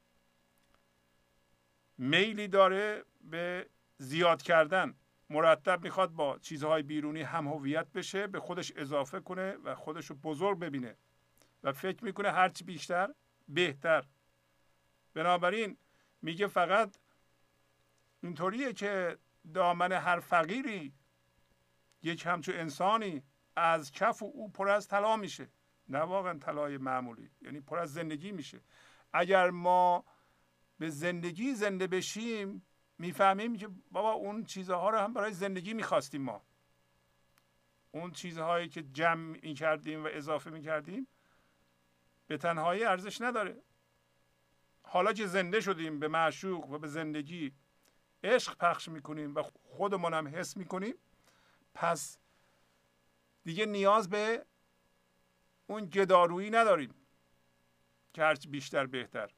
میلی داره به زیاد کردن. مرتب می‌خواد با چیزهای بیرونی هم هویت بشه به خودش اضافه کنه و خودش رو بزرگ ببینه و فکر می‌کنه هرچی بیشتر بهتر. بنابراین میگه فقط اینطوریه که دامن هر فقیری. یک همچون انسانی از کف او پر از طلا میشه. نه واقعا طلای معمولی یعنی پر از زندگی میشه. اگر ما به زندگی زنده بشیم می‌فهمیم که بابا اون چیزها رو هم برای زندگی می‌خواستیم ما. اون چیزهایی که جمع می‌کردیم و اضافه می‌کردیم به تنهایی ارزش نداره. حالا که زنده شدیم به معشوق و به زندگی عشق پخش می‌کنیم و خودمون هم حس می‌کنیم. پس دیگه نیاز به اون گدارویی نداریم که هرچی بیشتر بهتر.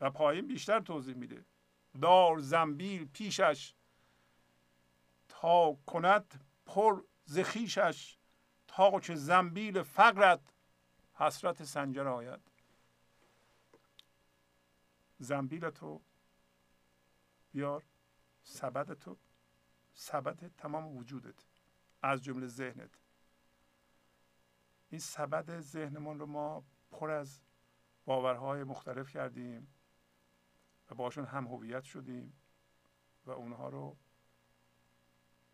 و پایین بیشتر توضیح میده. دار زنبیل پیشش تا کند پر زخیشش تا که زنبیل فقرت حسرت سنجر آید. زنبیل تو بیار. سبد تو. سبد تمام وجودت. از جمله ذهنت. این سبد ذهنمون رو ما پر از باورهای مختلف کردیم و باشون هم هویت شدیم و اونها رو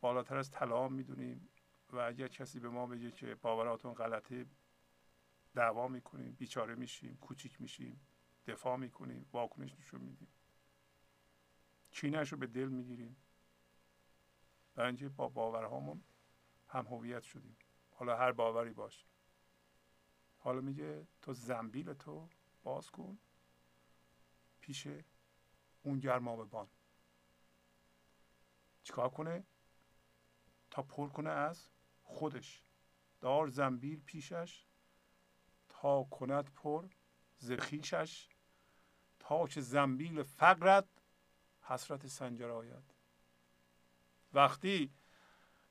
بالاتر از طلا می‌دونیم و اگر کسی به ما بگه که باوراتون غلطه دعوا می‌کنیم بیچاره میشیم کوچیک میشیم دفاع می‌کنیم واکنش نشون میدیم. چینش رو به دل می‌گیریم. برای با باورهامون هم هویت شدیم. حالا هر باوری باشه حالا میگه تو زنبیل تو باز کن پیش اون گرمابه بان. چیکار کنه؟ تا پر کنه از خودش. دار زنبیل پیشش تا کند پر زخیشش تا که زنبیل فقرت حسرت سنجر آید. وقتی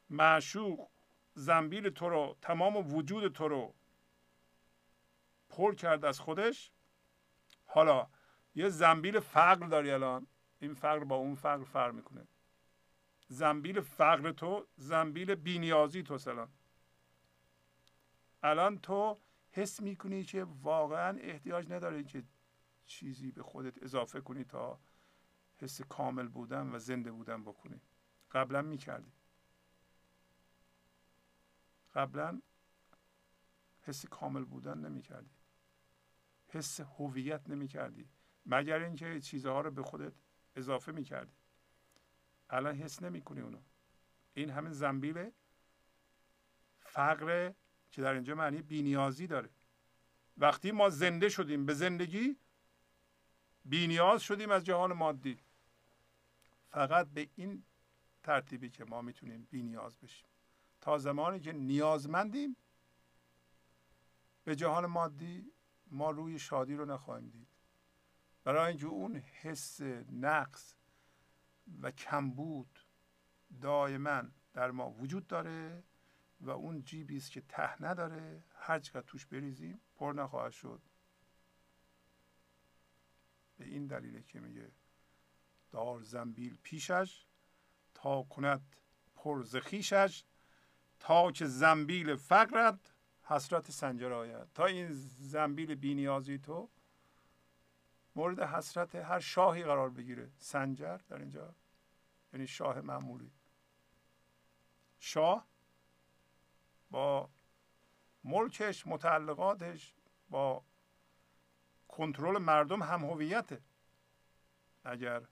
معشوق زنبیل تو رو تمام وجود تو رو پر کرد از خودش حالا یه زنبیل فقر داری الان. این فقر با اون فقر فرق می‌کنه. زنبیل فقر تو زنبیل بینیازی تو الان. الان تو حس می‌کنی که واقعا احتیاج نداری که چیزی به خودت اضافه کنی تا حس کامل بودن و زنده بودن بکنی قبلا می‌کردی قبلا حس کامل بودن نمی‌کردی حس هویت نمی‌کردی مگر اینکه چیزها رو به خودت اضافه می‌کردی. الان حس نمی‌کنی اونو. این همین زنبیل فقر که در اینجا معنی بینیازی داره. وقتی ما زنده شدیم به زندگی بینیاز شدیم از جهان مادی. فقط به این ترتیبی که ما می‌تونیم بینیاز بشیم. تا زمانی که نیازمندیم به جهان مادی ما روی شادی رو نخواهیم دید. برای اینکه اون حس نقص و کمبود دائما در ما وجود داره و اون جیبی است که ته نداره هر چقدر توش بریزیم پر نخواهد شد. به این دلیله که میگه دار زنبیل پیشش تا کند پر زخیشش تا که زنبیل فقرت حسرت سنجر آید. تا این زنبیل بینیازی تو مورد حسرت هر شاهی قرار بگیره. سنجر در اینجا یعنی شاه معمولی شاه با ملکش متعلقاتش با کنترل مردم هم هویته. اگر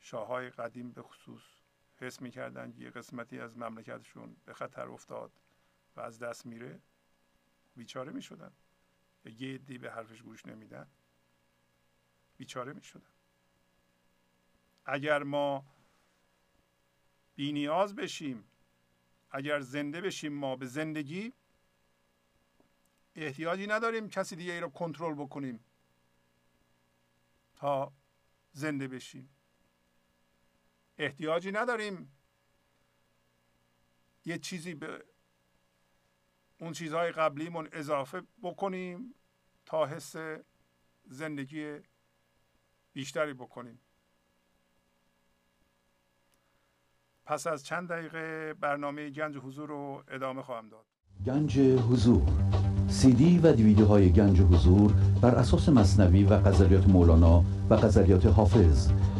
شاههای قدیم به خصوص حس می‌کردن یه قسمتی از مملکتشون به خطر افتاد و از دست میره بیچاره می‌شدن. یه دی به حرفش گوش نمیدن. بیچاره می‌شدن. اگر ما بینیاز بشیم اگر زنده بشیم ما به زندگی احتیاجی نداریم کسی دیگه ای رو کنترل بکنیم تا زنده بشیم. احتیاجی نداریم. یه چیزی به اون چیزهای قبلیمون اضافه بکنیم تا حس زندگی بیشتری بکنیم. پس از چند دقیقه برنامه گنج حضور رو ادامه خواهم داد. گنج حضور. سی دی و دیویدیو های گنج حضور بر اساس مصنوی و قذریات مولانا و قذریات حافظ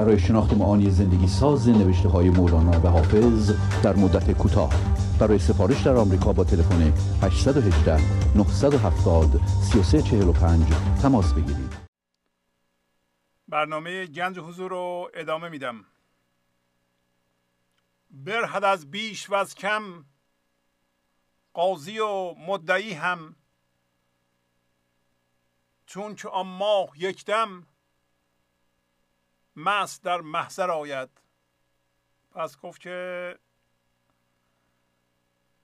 برای شناخت معانی زندگی ساز نوشته های مولانا و حافظ در مدت کوتاه. برای سفارش در آمریکا با تلفن 818 970 3345 تماس بگیرید. برنامه گنج حضور رو ادامه میدم. برهد از بیش و از کم قاضی و مدعی هم. چون که آن ماه یک دم مست در محضر آید. پس گفت که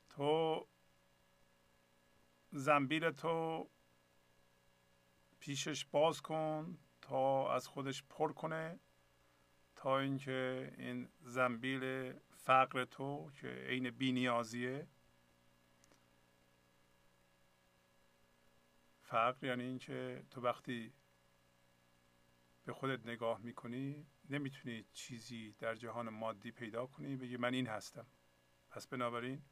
تو زنبیل تو پیشش باز کن تا از خودش پر کنه تا اینکه این زنبیل فقر تو که عین بینیازیه. فقر یعنی اینکه تو وقتی به خودت نگاه می‌کنی نمی‌تونی چیزی در جهان مادی پیدا کنی بگی من این هستم. پس بنابراین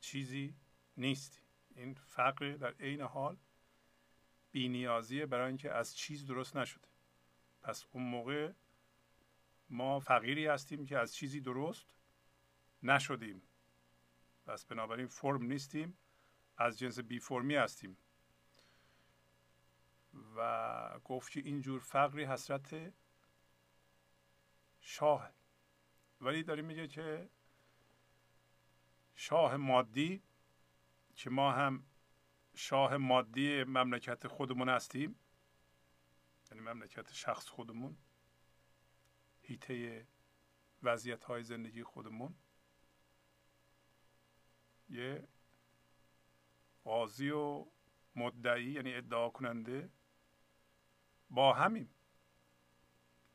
چیزی نیستی. این فقر در عین حال بینیازیه برای اینکه از چیز درست نشده. پس اون موقع ما فقیری هستیم که از چیزی درست نشدیم. پس بنابراین فرم نیستیم. از جنس بی فرمی هستیم. و گفت که اینجور فقری حسرت شاه. ولی داری میگه که شاه مادی که ما هم شاه مادی مملکت خودمون هستیم یعنی مملکت شخص خودمون هیته وضعیت های زندگی خودمون. یه قاضی و مدعی یعنی ادعا کننده با همیم.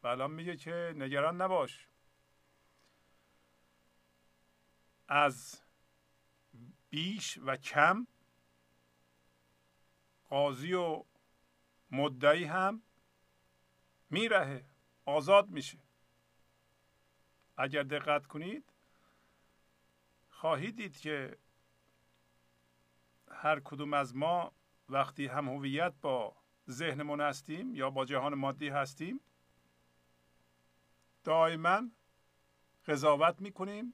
و الان میگه که نگران نباش. از بیش و کم قاضی و مدعی هم میرهه. آزاد میشه. اگر دقت کنید خواهید دید که هر کدوم از ما وقتی هم هویت با ذهنمون هستیم یا با جهان مادی هستیم دائما قضاوت می‌کنیم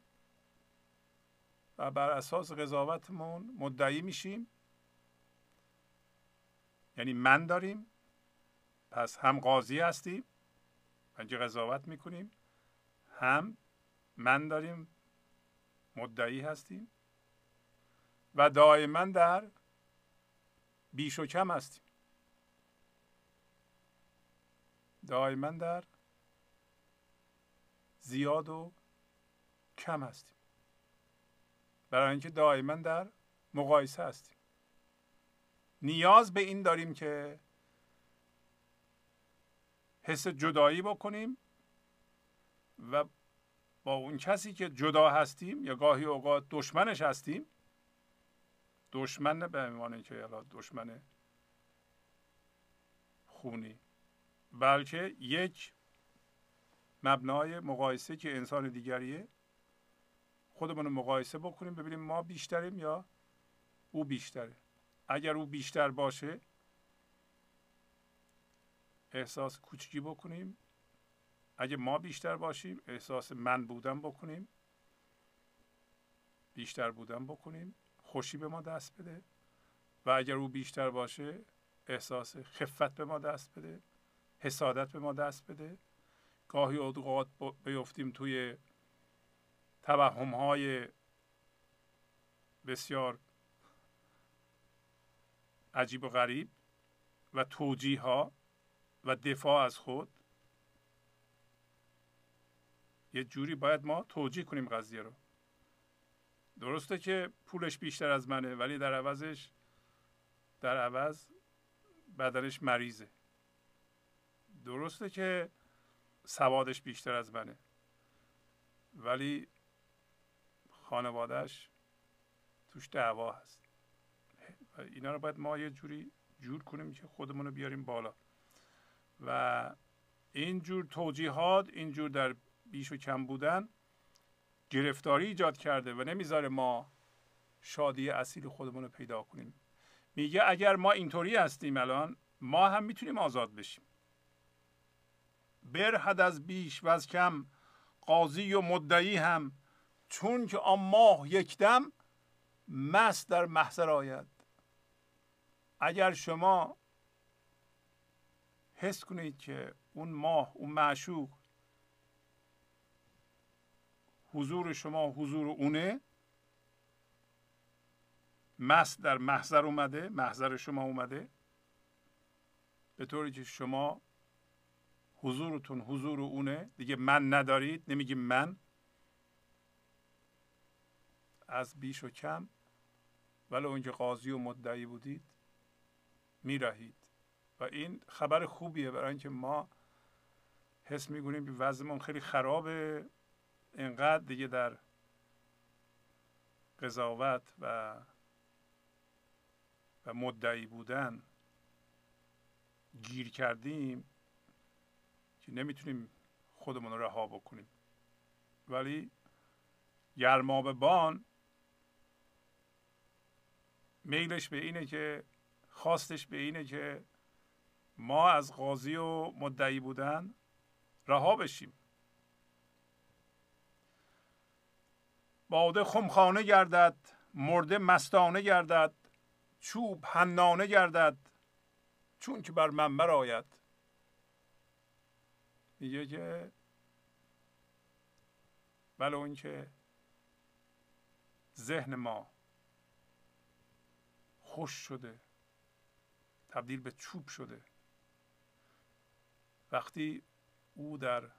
و بر اساس قضاوتمون مدعی میشیم. یعنی من داریم پس هم قاضی هستیم اینجا قضاوت می‌کنیم هم من داریم مدعی هستیم و دائما در بیش و کم هستیم. دائما در زیاد و کم هستیم. برای اینکه دائما در مقایسه هستیم. نیاز به این داریم که حس جدایی بکنیم و با اون کسی که جدا هستیم یا گاهی اوقات دشمنش هستیم دشمن به عنوان که دشمن خونی بلکه یک مبنای مقایسه که انسان دیگریه. خودمون رو مقایسه بکنیم ببینیم ما بیشتریم یا او بیشتره. اگر او بیشتر باشه احساس کوچکی بکنیم. اگه ما بیشتر باشیم احساس من بودن بکنیم. بیشتر بودن بکنیم. خوشی به ما دست بده. و اگر او بیشتر باشه احساس خفت به ما دست بده. حسادت به ما دست بده. گاهی اوقات بیفتیم توی توهم های بسیار عجیب و غریب و توجیه ها و دفاع از خود. یه جوری باید ما توجیه کنیم قضیه رو. درسته که پولش بیشتر از منه ولی در عوضش در عوض بدنش مریضه. درسته که سوادش بیشتر از منه. ولی خانوادهش توش دعوا هست. اینا رو باید ما یه جوری جور کنیم که خودمون رو بیاریم بالا. و اینجور توجیهات اینجور در بیش و کم بودن گرفتاری ایجاد کرده و نمی‌ذاره ما شادی اصیل خودمون رو پیدا کنیم. میگه اگر ما اینطوری هستیم الان ما هم می‌تونیم آزاد بشیم. برهد از بیش و از کم قاضی و مدعی هم. چون که آن ماه یکدم مست در محضر آید. اگر شما حس کنید که اون ماه اون معشوق حضور شما حضور اونه مست در محضر اومده محضر شما اومده به طوری که شما حضورتون حضور اونه. دیگه من ندارید نمیگیم من. از بیش و کم. ولی اون که قاضی و مدعی بودید میرهید. و این خبر خوبیه برای اینکه ما حس می‌کنیم که وضعمون خیلی خرابه. اینقدر دیگه در قضاوت و و مدعی بودن گیر کردیم. که نمی‌تونیم خودمون رو رها بکنیم. ولی گرماب بان میلش به اینه که خواستش به اینه که ما از قاضی و مدعی بودن رها بشیم. باده خمخانه گردد مرده مستانه گردد چوب حنانه گردد چون که بر منبر آید میگه که ولو اینکه ذهن ما خوش شده تبدیل به چوب شده. وقتی او در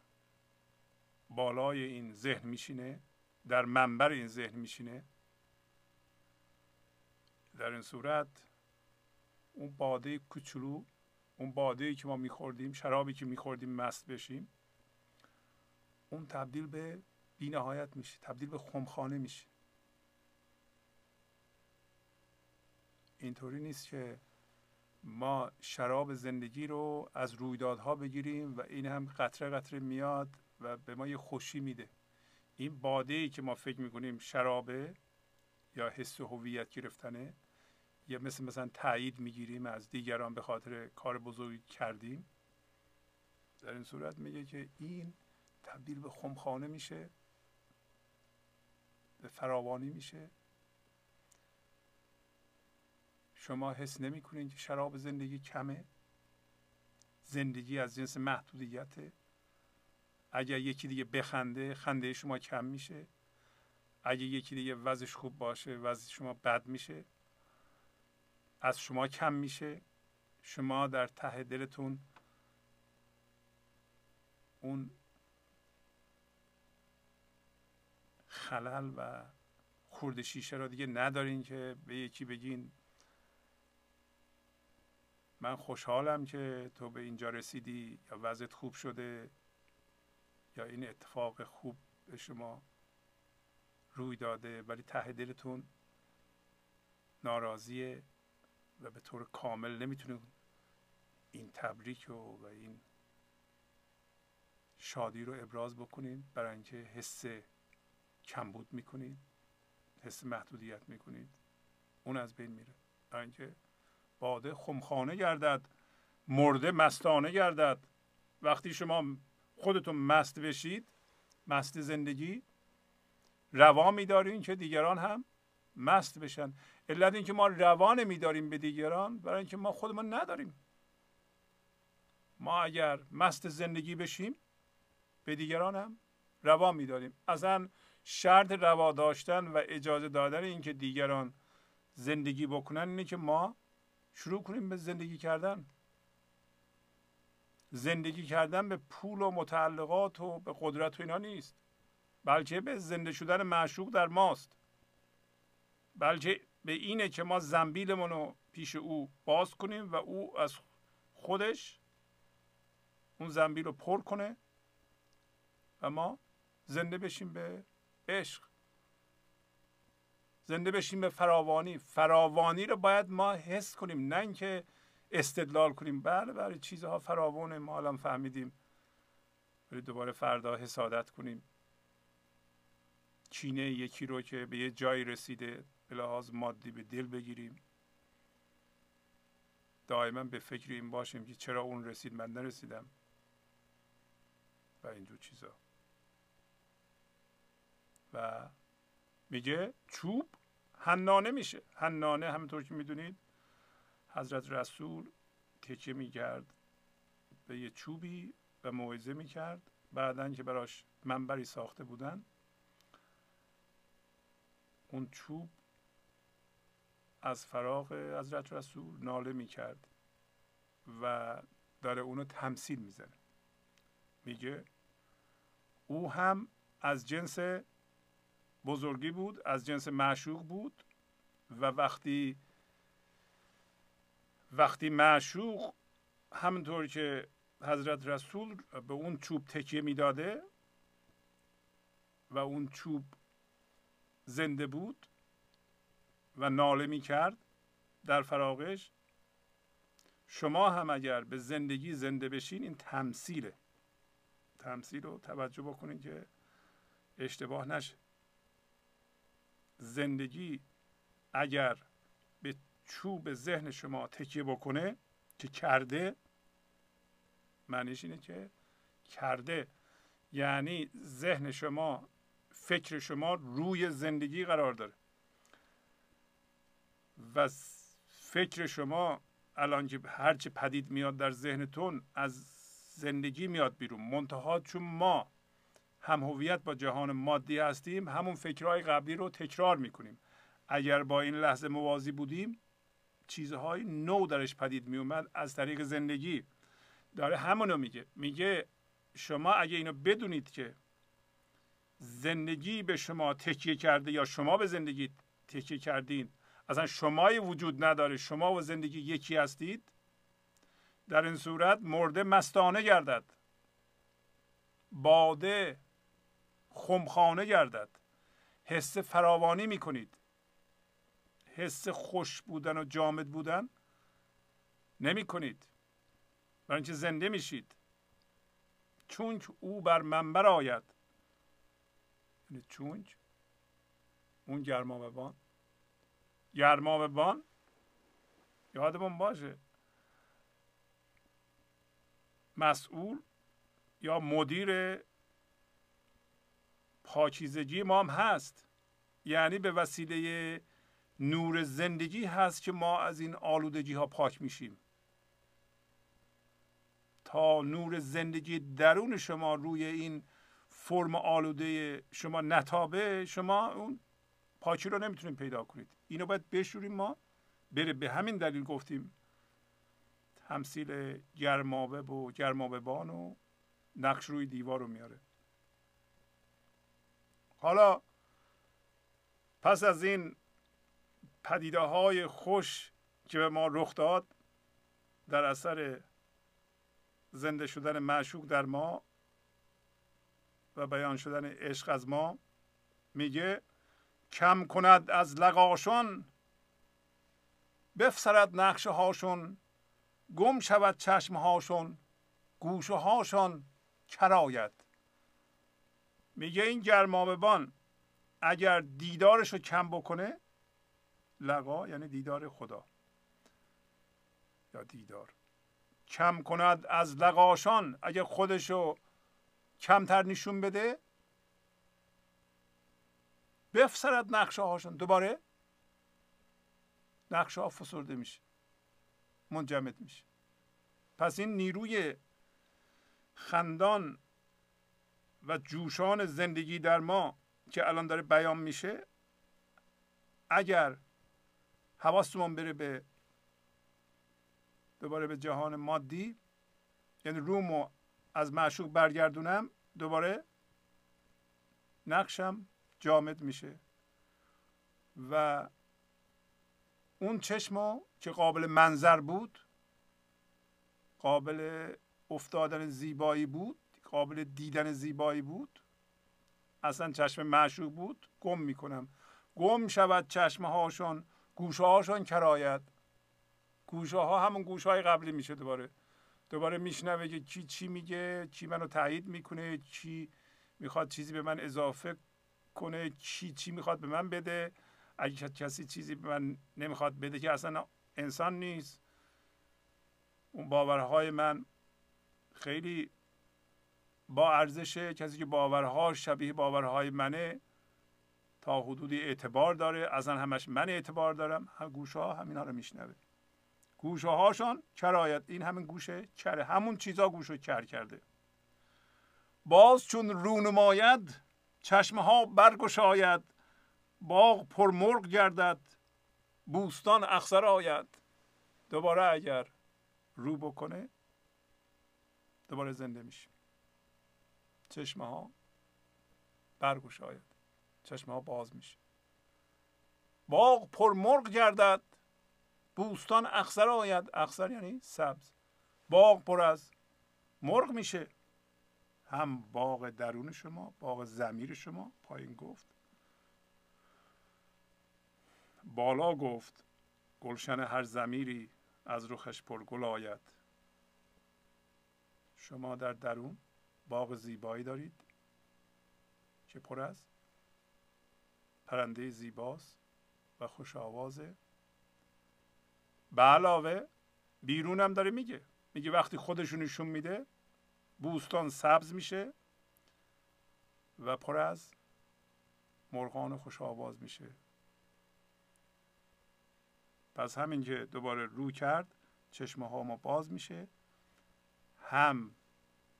بالای این ذهن میشینه در منبر این ذهن میشینه در این صورت اون باده کوچولو اون باده ای که ما میخوردیم شرابی که میخوردیم مست بشیم اون تبدیل به بینهایت میشه تبدیل به خمخانه میشه. اینطوری نیست که ما شراب زندگی رو از رویدادها بگیریم و این هم قطره قطره میاد و به ما یه خوشی میده. این باده ای که ما فکر می‌کنیم شرابه یا حس هویت گرفتنه یا مثل مثلا تایید می‌گیریم از دیگران به خاطر کار بزرگی کردیم. در این صورت میگه که این تبدیل به خمخانه میشه به فراوانی میشه. شما حس نمی کنید که شراب زندگی کمه؟ زندگی از جنس محدودیته. اگر یکی دیگه بخنده خنده شما کم میشه. اگه یکی دیگه وضعش خوب باشه وضع شما بد میشه. از شما کم میشه. شما در ته دلتون اون خلل و خورد شیشه را دیگه ندارین که به یکی بگین من خوشحالم که تو به اینجا رسیدی یا وضعت خوب شده یا این اتفاق خوب به شما روی داده ولی ته دلتون ناراضیه. و به طور کامل نمی‌تونه این تبریک و, و این شادی رو ابراز بکنید برای اینکه حس کمبود می‌کنید حس محدودیت می‌کنید اون از بین میره. برای اینکه باده خمخانه گردد مرده مستانه گردد. وقتی شما خودتون مست بشید مست زندگی روا میدارین که دیگران هم مست بشن. علت اینکه ما روان میداریم به دیگران برای اینکه ما خودمون نداریم. ما اگر مست زندگی بشیم به دیگران هم روا میداریم. اصلا شرط روا داشتن و اجازه دادن اینکه دیگران زندگی بکنن اینه که ما شروع کنیم به زندگی کردن. زندگی کردن به پول و متعلقات و به قدرت و اینا نیست. بلکه به زنده شدن معشوق در ماست. بلکه به اینه که ما زنبیلمون رو پیش او باز کنیم و او از خودش اون زنبیل رو پر کنه و ما زنده بشیم به عشق. زنده بشیم به فراوانی. فراوانی رو باید ما حس کنیم نه اینکه استدلال کنیم. بله بله چیزها فراوانه ما الان فهمیدیم. ولی دوباره فردا حسادت کنیم. چینه یکی رو که به یه جایی رسیده. به لحاظ مادی به دل بگیریم. دائما به فکر این باشیم که چرا اون رسید من نرسیدم. و اینجور چیزا. و میگه چوب حنانه میشه. حنانه همونطور که می‌دونید حضرت رسول تکیه می‌کرد به یه چوبی و موعظه می‌کرد. بعدا که براش منبری ساخته بودن اون چوب از فراغ حضرت رسول ناله می‌کرد و داره اونو تمثیل می‌زنه. میگه او هم از جنس بزرگی بود از جنس معشوق بود و وقتی وقتی معشوق همونطور که حضرت رسول به اون چوب تکیه می‌داده و اون چوب زنده بود و ناله می کرد در فراغش. شما هم اگر به زندگی زنده بشین این تمثیله. تمثیل رو توجه بکنید که اشتباه نشه. زندگی اگر به چوب ذهن شما تکیه بکنه که کرده معنیش اینه که کرده. یعنی ذهن شما فکر شما روی زندگی قرار داره. و فکر شما الان که هرچی پدید میاد در ذهنتون از زندگی میاد بیرون. منتها چون ما هم هویت با جهان مادی هستیم همون فکرهای قبلی رو تکرار می‌کنیم. اگر با این لحظه موازی بودیم چیزهای نو درش پدید میومد از طریق زندگی. داره همونو میگه. میگه شما اگه اینو بدونید که زندگی به شما تکیه کرده یا شما به زندگی تکیه کردین اصلا شمایی وجود نداره. شما و زندگی یکی هستید. در این صورت مرده مستانه گردد. باده خمخانه گردد. حس فراوانی می‌کنید. حس خوش بودن و جامد بودن نمی کنید برای اینکه زنده میشید. چون او بر منبر آید. یعنی چونک اون گرمابان گرمابان یادمون باشه. مسئول یا مدیر پاکیزگی ما هم هست. یعنی به وسیله نور زندگی هست که ما از این آلودگی ها پاک میشیم. تا نور زندگی درون شما روی این فرم آلوده شما نتابه شما اون پاکی رو نمی‌تونیم پیدا کنید. اینو باید بشوریم ما. بره به همین دلیل گفتیم تمثیل گرمابه و گرمابه بان و نقش روی دیوار رو میاره. حالا پس از این پدیده های خوش که به ما رخ داد در اثر زنده شدن معشوق در ما و بیان شدن عشق از ما میگه کم کند از لقاشون بفسرد نقشه هاشون گم شود چشم هاشون گوشه هاشون کراید میگه این گرماببان اگر دیدارش رو کم بکنه لقا یعنی دیدار خدا یا دیدار. کم کند از لقاشان اگر خودشو کمتر نشون بده بفسرد نقشه هاشون دوباره نقشه ها فسرده میشه. منجمد میشه. پس این نیروی خندان و جوشان زندگی در ما که الان داره بیان میشه اگر حواستمون بره به دوباره به جهان مادی یعنی رومو از معشوق برگردونم دوباره نقشم جامد میشه. و اون چشمو که قابل منظر بود قابل افتادن زیبایی بود قابل دیدن زیبایی بود. اصلا چشم معشوق بود. گم می‌کنم. گم شود چشمه هاشون گوشه هاشون کرایت گوشه ها همون گوشه های قبلی میشه دوباره. دوباره میشنوه که کی چی میگه کی منو تایید می‌کنه کی می‌خواد چیزی به من اضافه کنه چی چی می‌خواد به من بده. اگه کسی چیزی به من نمی‌خواد بده که اصلا انسان نیست. اون باورهای من خیلی با ارزش کسی که باورها شبیه باورهای منه تا حدودی اعتبار داره. اصلا همش من اعتبار دارم. هم گوشه ها همینا رو میشنوه. گوشه هاشان کرایت. این همین گوشه کره همون چیزا گوشو کر کرده. باز چون رونماید چشمه ها برگشاید باغ پرمرغ گردد بوستان اخسر آید. دوباره اگر رو بکنه دوباره زنده میشه چشمه ها برگشاید چشمه ها باز میشه. باغ پرمرغ گردد بوستان اخسر آید. اخسر یعنی سبز. باغ پر از مرغ میشه. هم باغ درون شما باغ زمیر شما پایین گفت. بالا گفت گلشن هر زمیری از رخش گل آید. شما در درون باغ زیبایی دارید. که پر از؟ پرنده زیباست و خوش آوازه. به علاوه بیرونم داره میگه. میگه وقتی خودشون نشون میده بوستان سبز میشه و پر از مرغان خوش آواز میشه. پس همین که دوباره رو کرد چشمه ها ما باز میشه. هم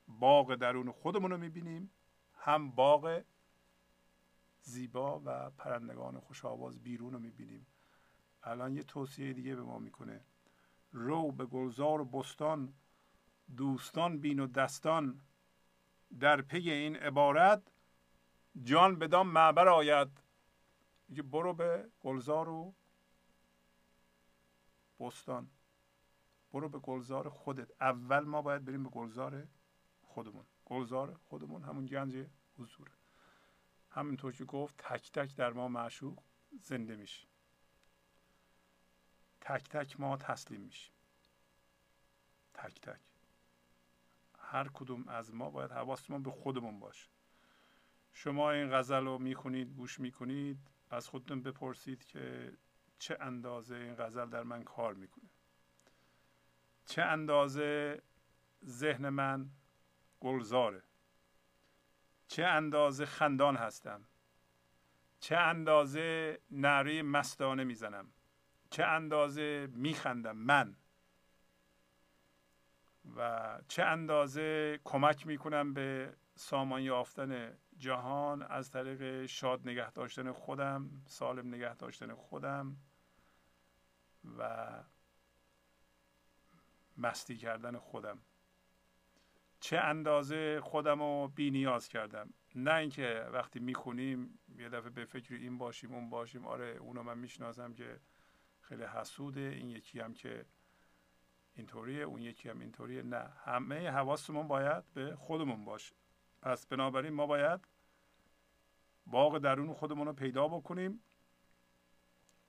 باغ درون خودمون رو می‌بینیم هم باغ زیبا و پرندگان خوش آواز بیرون رو می‌بینیم. الان یه توصیه دیگه به ما می‌کنه. رو به گلزار و بستان دوستان بین و دستان در پی این عبارت جان بدان معبر آید. برو به گلزار و بستان. برو به گلزار خودت. اول ما باید بریم به گلزار خودمون. گلزار خودمون همون گنج حضور. همینطور که گفت تک تک در ما معشوق زنده میشه تک تک ما تسلیم میشیم. تک تک. هر کدوم از ما باید حواستمون به خودمون باشه. شما این غزل رو می‌خونید گوش می‌کنید از خودتون بپرسید که چه اندازه این غزل در من کار می‌کنه. چه اندازه ذهن من گلزاره. چه اندازه خندان هستم. چه اندازه نعره مستانه می‌زنم. چه اندازه میخندم من. و چه اندازه کمک می‌کنم به سامان یافتن جهان؟ از طریق شاد نگه داشتن خودم سالم نگه داشتن خودم و مستی کردن خودم. چه اندازه خودم رو بی نیاز کردم. نه اینکه وقتی می‌خونیم یه دفعه به فکر این باشیم اون باشیم. آره اونو من می‌شناسم که خیلی حسوده. این یکی هم که اینطوریه اون یکی هم اینطوریه. نه همه حواسمون باید به خودمون باشه. پس بنابراین ما باید باغ درون خودمون رو پیدا بکنیم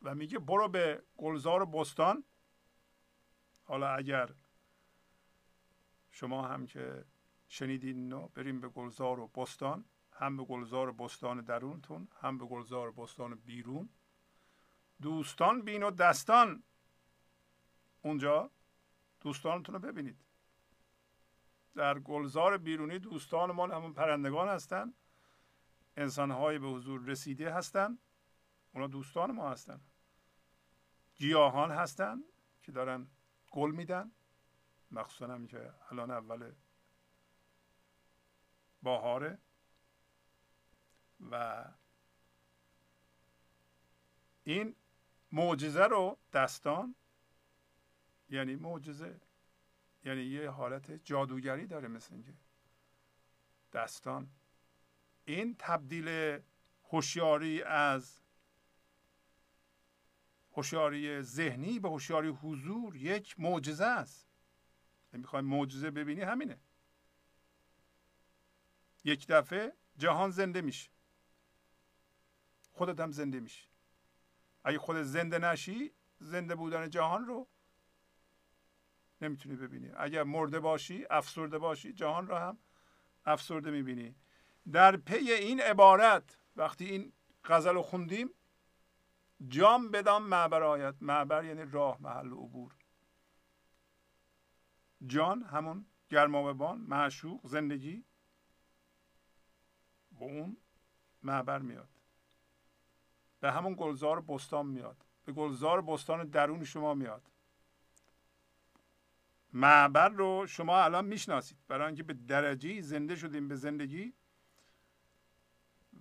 و میگه برو به گلزار بستان. حالا اگر شما هم که شنیدین اینو بریم به گلزار و بستان هم به گلزار بستان درونتون هم به گلزار بستان بیرون. دوستان بین و دستان. اونجا دوستانتون رو ببینید. در گلزار بیرونی دوستان ما همون پرندگان هستند انسانهای به حضور رسیده هستند اونا دوستان ما هستند گیاهان هستند که دارن گل میدن. مخصوصا هم که الان اول باهاره. و این معجزه رو دستان یعنی معجزه یعنی یه حالت جادوگری داره مثل اینکه دستان این تبدیل هوشیاری از هوشیاری ذهنی به هوشیاری حضور یک معجزه است. می‌خوای معجزه ببینی همینه. یک دفعه جهان زنده میشه. خودت هم زنده میشه اگه خودت زنده نشی زنده بودن جهان رو نمی‌تونی ببینی. اگر مرده باشی افسرده باشی جهان رو هم افسرده می‌بینی. در پی این عبارت وقتی این غزل رو خوندیم جام بدام معبر آید. معبر یعنی راه محل عبور. جان همون گرمابان معشوق زندگی به اون معبر میاد. به همون گلزار بستان میاد. به گلزار بستان درون شما میاد. معبر رو شما الان می‌شناسید. برای اینکه به درجه زنده شدیم به زندگی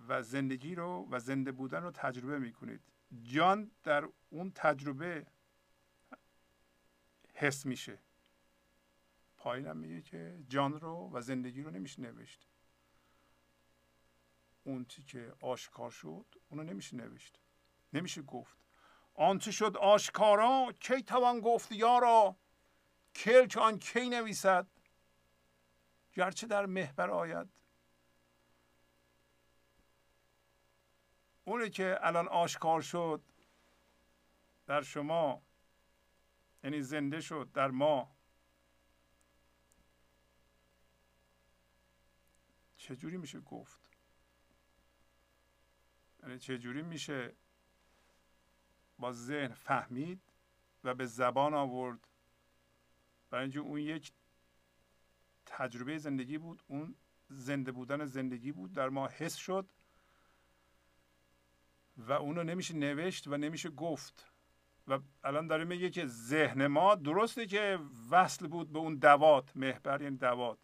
و زندگی رو و زنده بودن رو تجربه می‌کنید. جان در اون تجربه حس میشه. پایینم میگه که جان رو و زندگی رو نمیشه نوشت اون چی که آشکار شد اونو نمیشه نوشت نمیشه گفت. آنچه شد آشکارا کی توان گفت یارا؟ کلک آن کی نویسد گرچه در محبر آید. اونی که الان آشکار شد در شما یعنی زنده شد در ما چجوری میشه گفت؟ یعنی چجوری میشه با ذهن فهمید و به زبان آورد؟ برای اینکه اون یک تجربه زندگی بود اون زنده بودن زندگی بود. در ما حس شد و اونو نمیشه نوشت و نمیشه گفت. و الان داره میگه که ذهن ما درسته که وصل بود به اون دوات محبر یعنی دوات.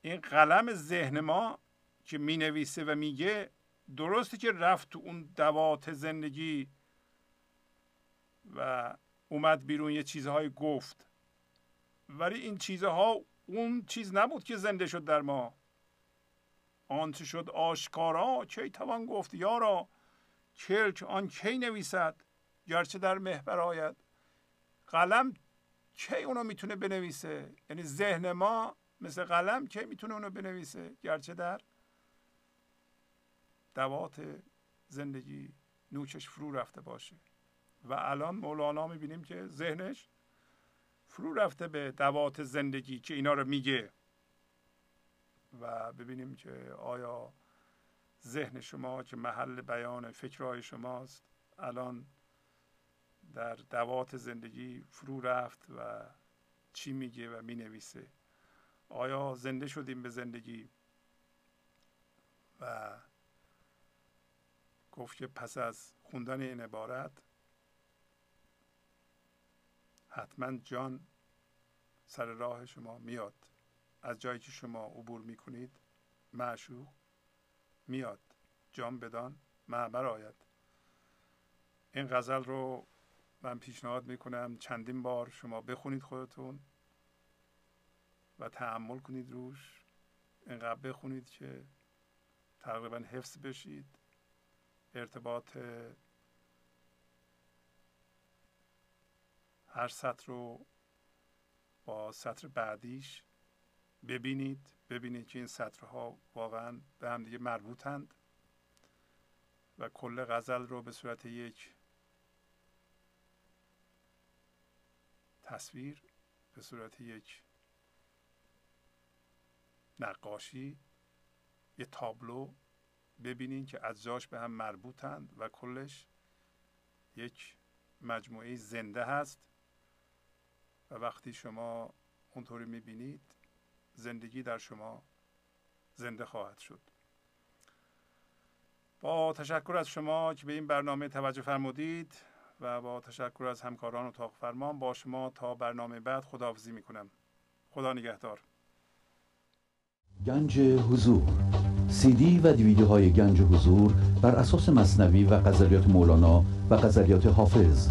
این قلم ذهن ما که می نویسه و میگه درسته که رفت تو اون دوات زندگی و اومد بیرون یه چیزهای گفت. ولی این چیزها اون چیز نبود که زنده شد در ما. آنچه شد آشکارا کی توان گفت یارا؟ کلک آن کی نویسد؟ گرچه در محبر آید. قلم کی اونو می‌تونه بنویسه؟ یعنی ذهن ما مثل قلم کی می‌تونه اونو بنویسه؟ گرچه در دوات زندگی نوکش فرو رفته باشه. و الان مولانا می‌بینیم که ذهنش فرو رفته به دوات زندگی که اینا رو میگه. و ببینیم که آیا ذهن شما که محل بیان فکرهای شماست الان در دوات زندگی فرو رفت و چی میگه و می‌نویسه. آیا زنده شدیم به زندگی؟ و گفت که پس از خوندن این عبارت حتما جان سر راه شما میاد. از جایی که شما عبور می‌کنید معشوق میاد. جان بدان معبر آید. این غزل رو من پیشنهاد می‌کنم چندین بار شما بخونید خودتون و تحمل کنید روش. اینقدر بخونید که تقریبا حفظ بشید. ارتباط هر سطر رو با سطر بعدیش ببینید ببینید که این سطرها واقعا به هم دیگه مربوطند و کل غزل رو به صورت یک تصویر به صورت یک نقاشی یه تابلو ببینید که اجزاش به هم مربوطند و کلش یک مجموعه زنده هست. و وقتی شما اونطوری می‌بینید زندگی در شما زنده خواهد شد. با تشکر از شما که به این برنامه توجه فرمودید و با تشکر از همکاران اتاق فرمان با شما تا برنامه بعد خداحافظی می‌کنم. خدا نگهدار. گنج حضور. سی دی و دیویدیو های گنج حضور بر اساس مصنوی و غزلیات مولانا و غزلیات حافظ.